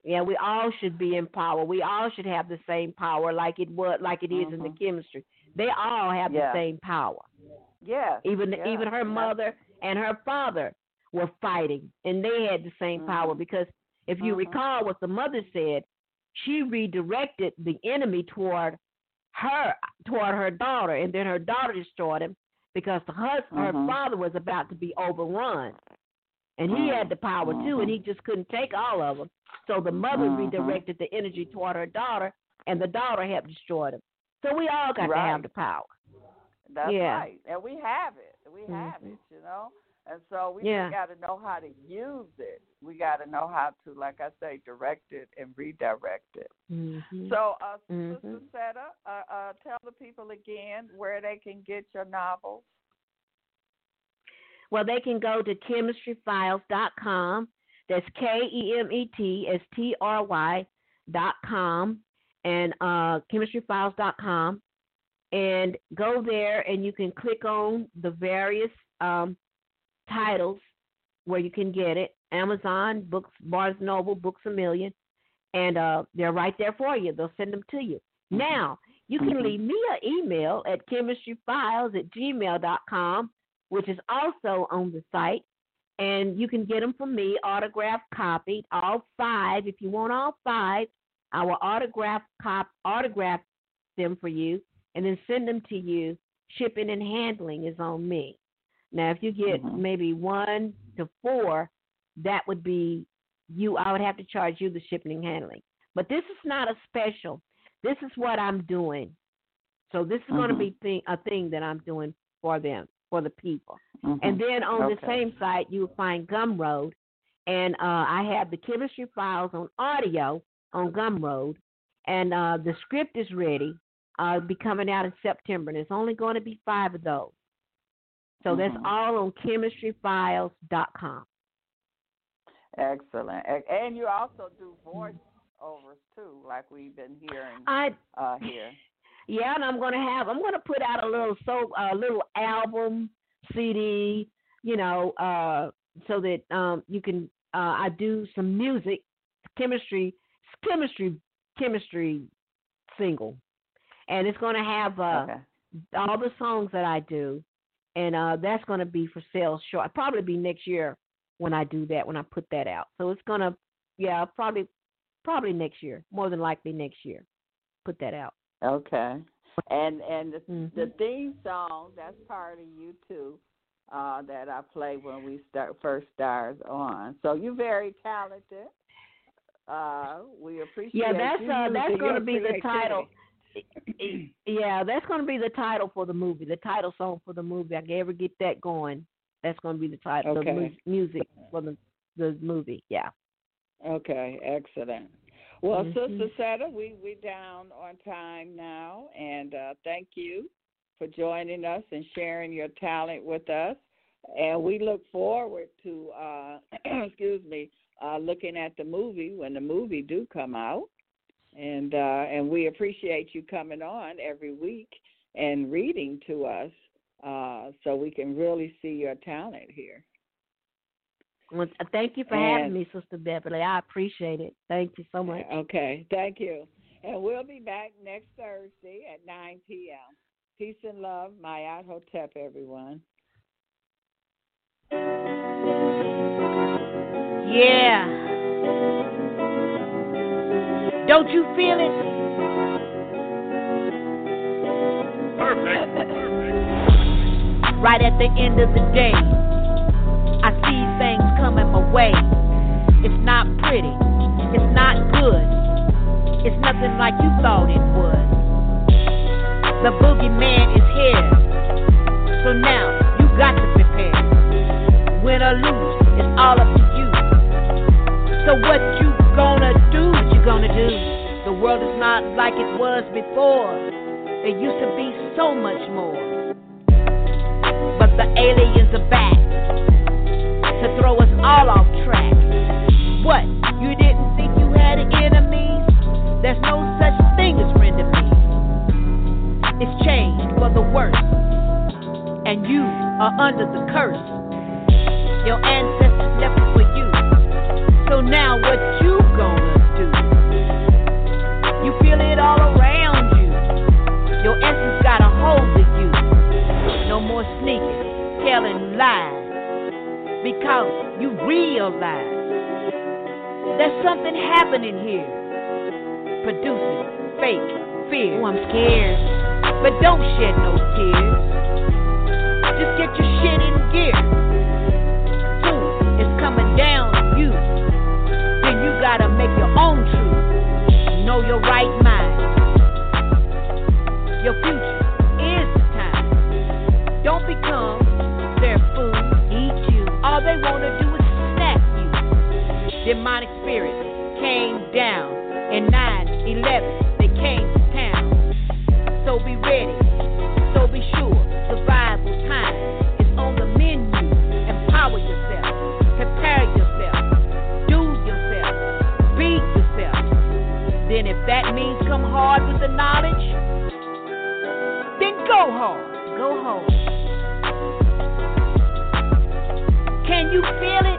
Yeah, we all should be in power. We all should have the same power, like it was, like it is in the Kemetstry. They all have Mm-hmm. Yeah. the same power. Yeah. Even yeah, even her mother and her father were fighting, and they had the same power Mm-hmm. because if you Mhm. recall what the mother said, she redirected the enemy toward her toward her daughter, and then her daughter destroyed him because the hus- her Mhm. father was about to be overrun, and he had the power too, and he just couldn't take all of them. So the mother Mhm. redirected the energy toward her daughter, and the daughter helped destroy them. So we all got to have the power. That's Yeah. right. And we have it. We have Mhm. it, you know? And so we Yeah. just got to know how to use it. We got to know how to, like I say, direct it and redirect it. Mm-hmm. So, uh, Mhm. Sister Seta, uh, uh, tell the people again where they can get your novels. Well, they can go to kemetstryfiles.com. That's K E M E T S T R Y dot com and uh, kemetstryfiles.com. And go there and you can click on the various um, titles where you can get it Amazon, Books, Barnes Noble, Books a Million. And uh, they're right there for you. They'll send them to you. Now, you can leave me an email at kemetstryfiles at gmail.com which is also on the site. And you can get them from me, autographed, copied, all five. If you want all five, I will autograph cop autograph them for you and then send them to you. Shipping and handling is on me. Now, if you get Mhm. maybe one to four, that would be you. I would have to charge you the shipping and handling. But this is not a special. This is what I'm doing. So this is going to be thing, a thing that I'm doing for them, for the people. Mhm. And then on the same site, you will find Gumroad. And uh, I have the Kemetstry files on audio on Gumroad. And uh, the script is ready. Uh, be coming out in September. And it's only going to be five of those. So that's Mhm. all on kemetstryfiles.com. Excellent. And you also do voiceovers too, like we've been hearing I uh, here. Yeah, and I'm gonna have I'm gonna put out a little so a little album CD, you know, uh, so that um you can uh I do some music, Kemetstry, Kemetstry, Kemetstry single, and it's gonna have uh Okay. all the songs that I do, and uh that's gonna be for sale short. Probably be next year when I do that when I put that out. So it's gonna yeah probably probably next year, more than likely next year, put that out. Okay. And and the, Mhm. the theme song that's part of you too, uh, that I play when we start first stars on. So you're very talented. Uh, we appreciate. Yeah, that's you uh, that's going to be the title. Yeah, that's going to be the title for the movie. The title song for the movie. I can ever get that going. That's going to be the title. Okay. The mu- music for the the movie. Yeah. Okay, excellent. Well, Mhm. Sister Seta, we we down on time now, and uh, thank you for joining us and sharing your talent with us. And we look forward to, uh, (clears throat) excuse me, uh, looking at the movie when the movie do come out. And uh, and we appreciate you coming on every week and reading to us, uh, so we can really see your talent here. Well, thank you for And- having me, Sister Beverly. I appreciate it. Thank you so much. Okay, thank you. And we'll be back next Thursday at 9 p.m. Peace and love, Mayat Hotep, everyone. Yeah. Don't you feel it? Perfect. (laughs) Right at the end of the day, I see things coming my way. It's not pretty, it's not good, it's nothing like you thought it was. The boogeyman is here, so now you got to prepare. Win or lose, it's all up to you. So what you gonna do? What you gonna do? The world is not like it was before. It used to be so much more. But the aliens are back to throw us all off track. What? You didn't think you had enemies? There's no such thing as frenemies. It's changed for the worse, and you are under the curse. Your ancestors left it for you. So now what you gonna do? You feel it all around you. Your essence got a hold of you. No more sneaking, telling lies. Because you realize There's something happening here. Producing fake fear. Oh, I'm scared. But don't shed no tears. Just get your shit in gear. Soon it's coming down on you. Then you gotta make your own truth. Know your right mind. Your future is the time. Don't become Wanna do is snap you. Demonic spirits came down in 9-11. They came to town. So be ready. So be sure. Survival time is on the menu. Empower yourself. Prepare yourself. Do yourself. Be yourself. Then if that means come hard with the knowledge, then go hard. Go home. Can you feel it?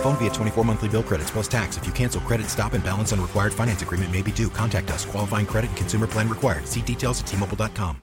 Phone via 24 monthly bill credits plus tax. If you cancel credit, stop and balance on required finance agreement may be due. Contact us. Qualifying credit and consumer plan required. See details at tmobile.com.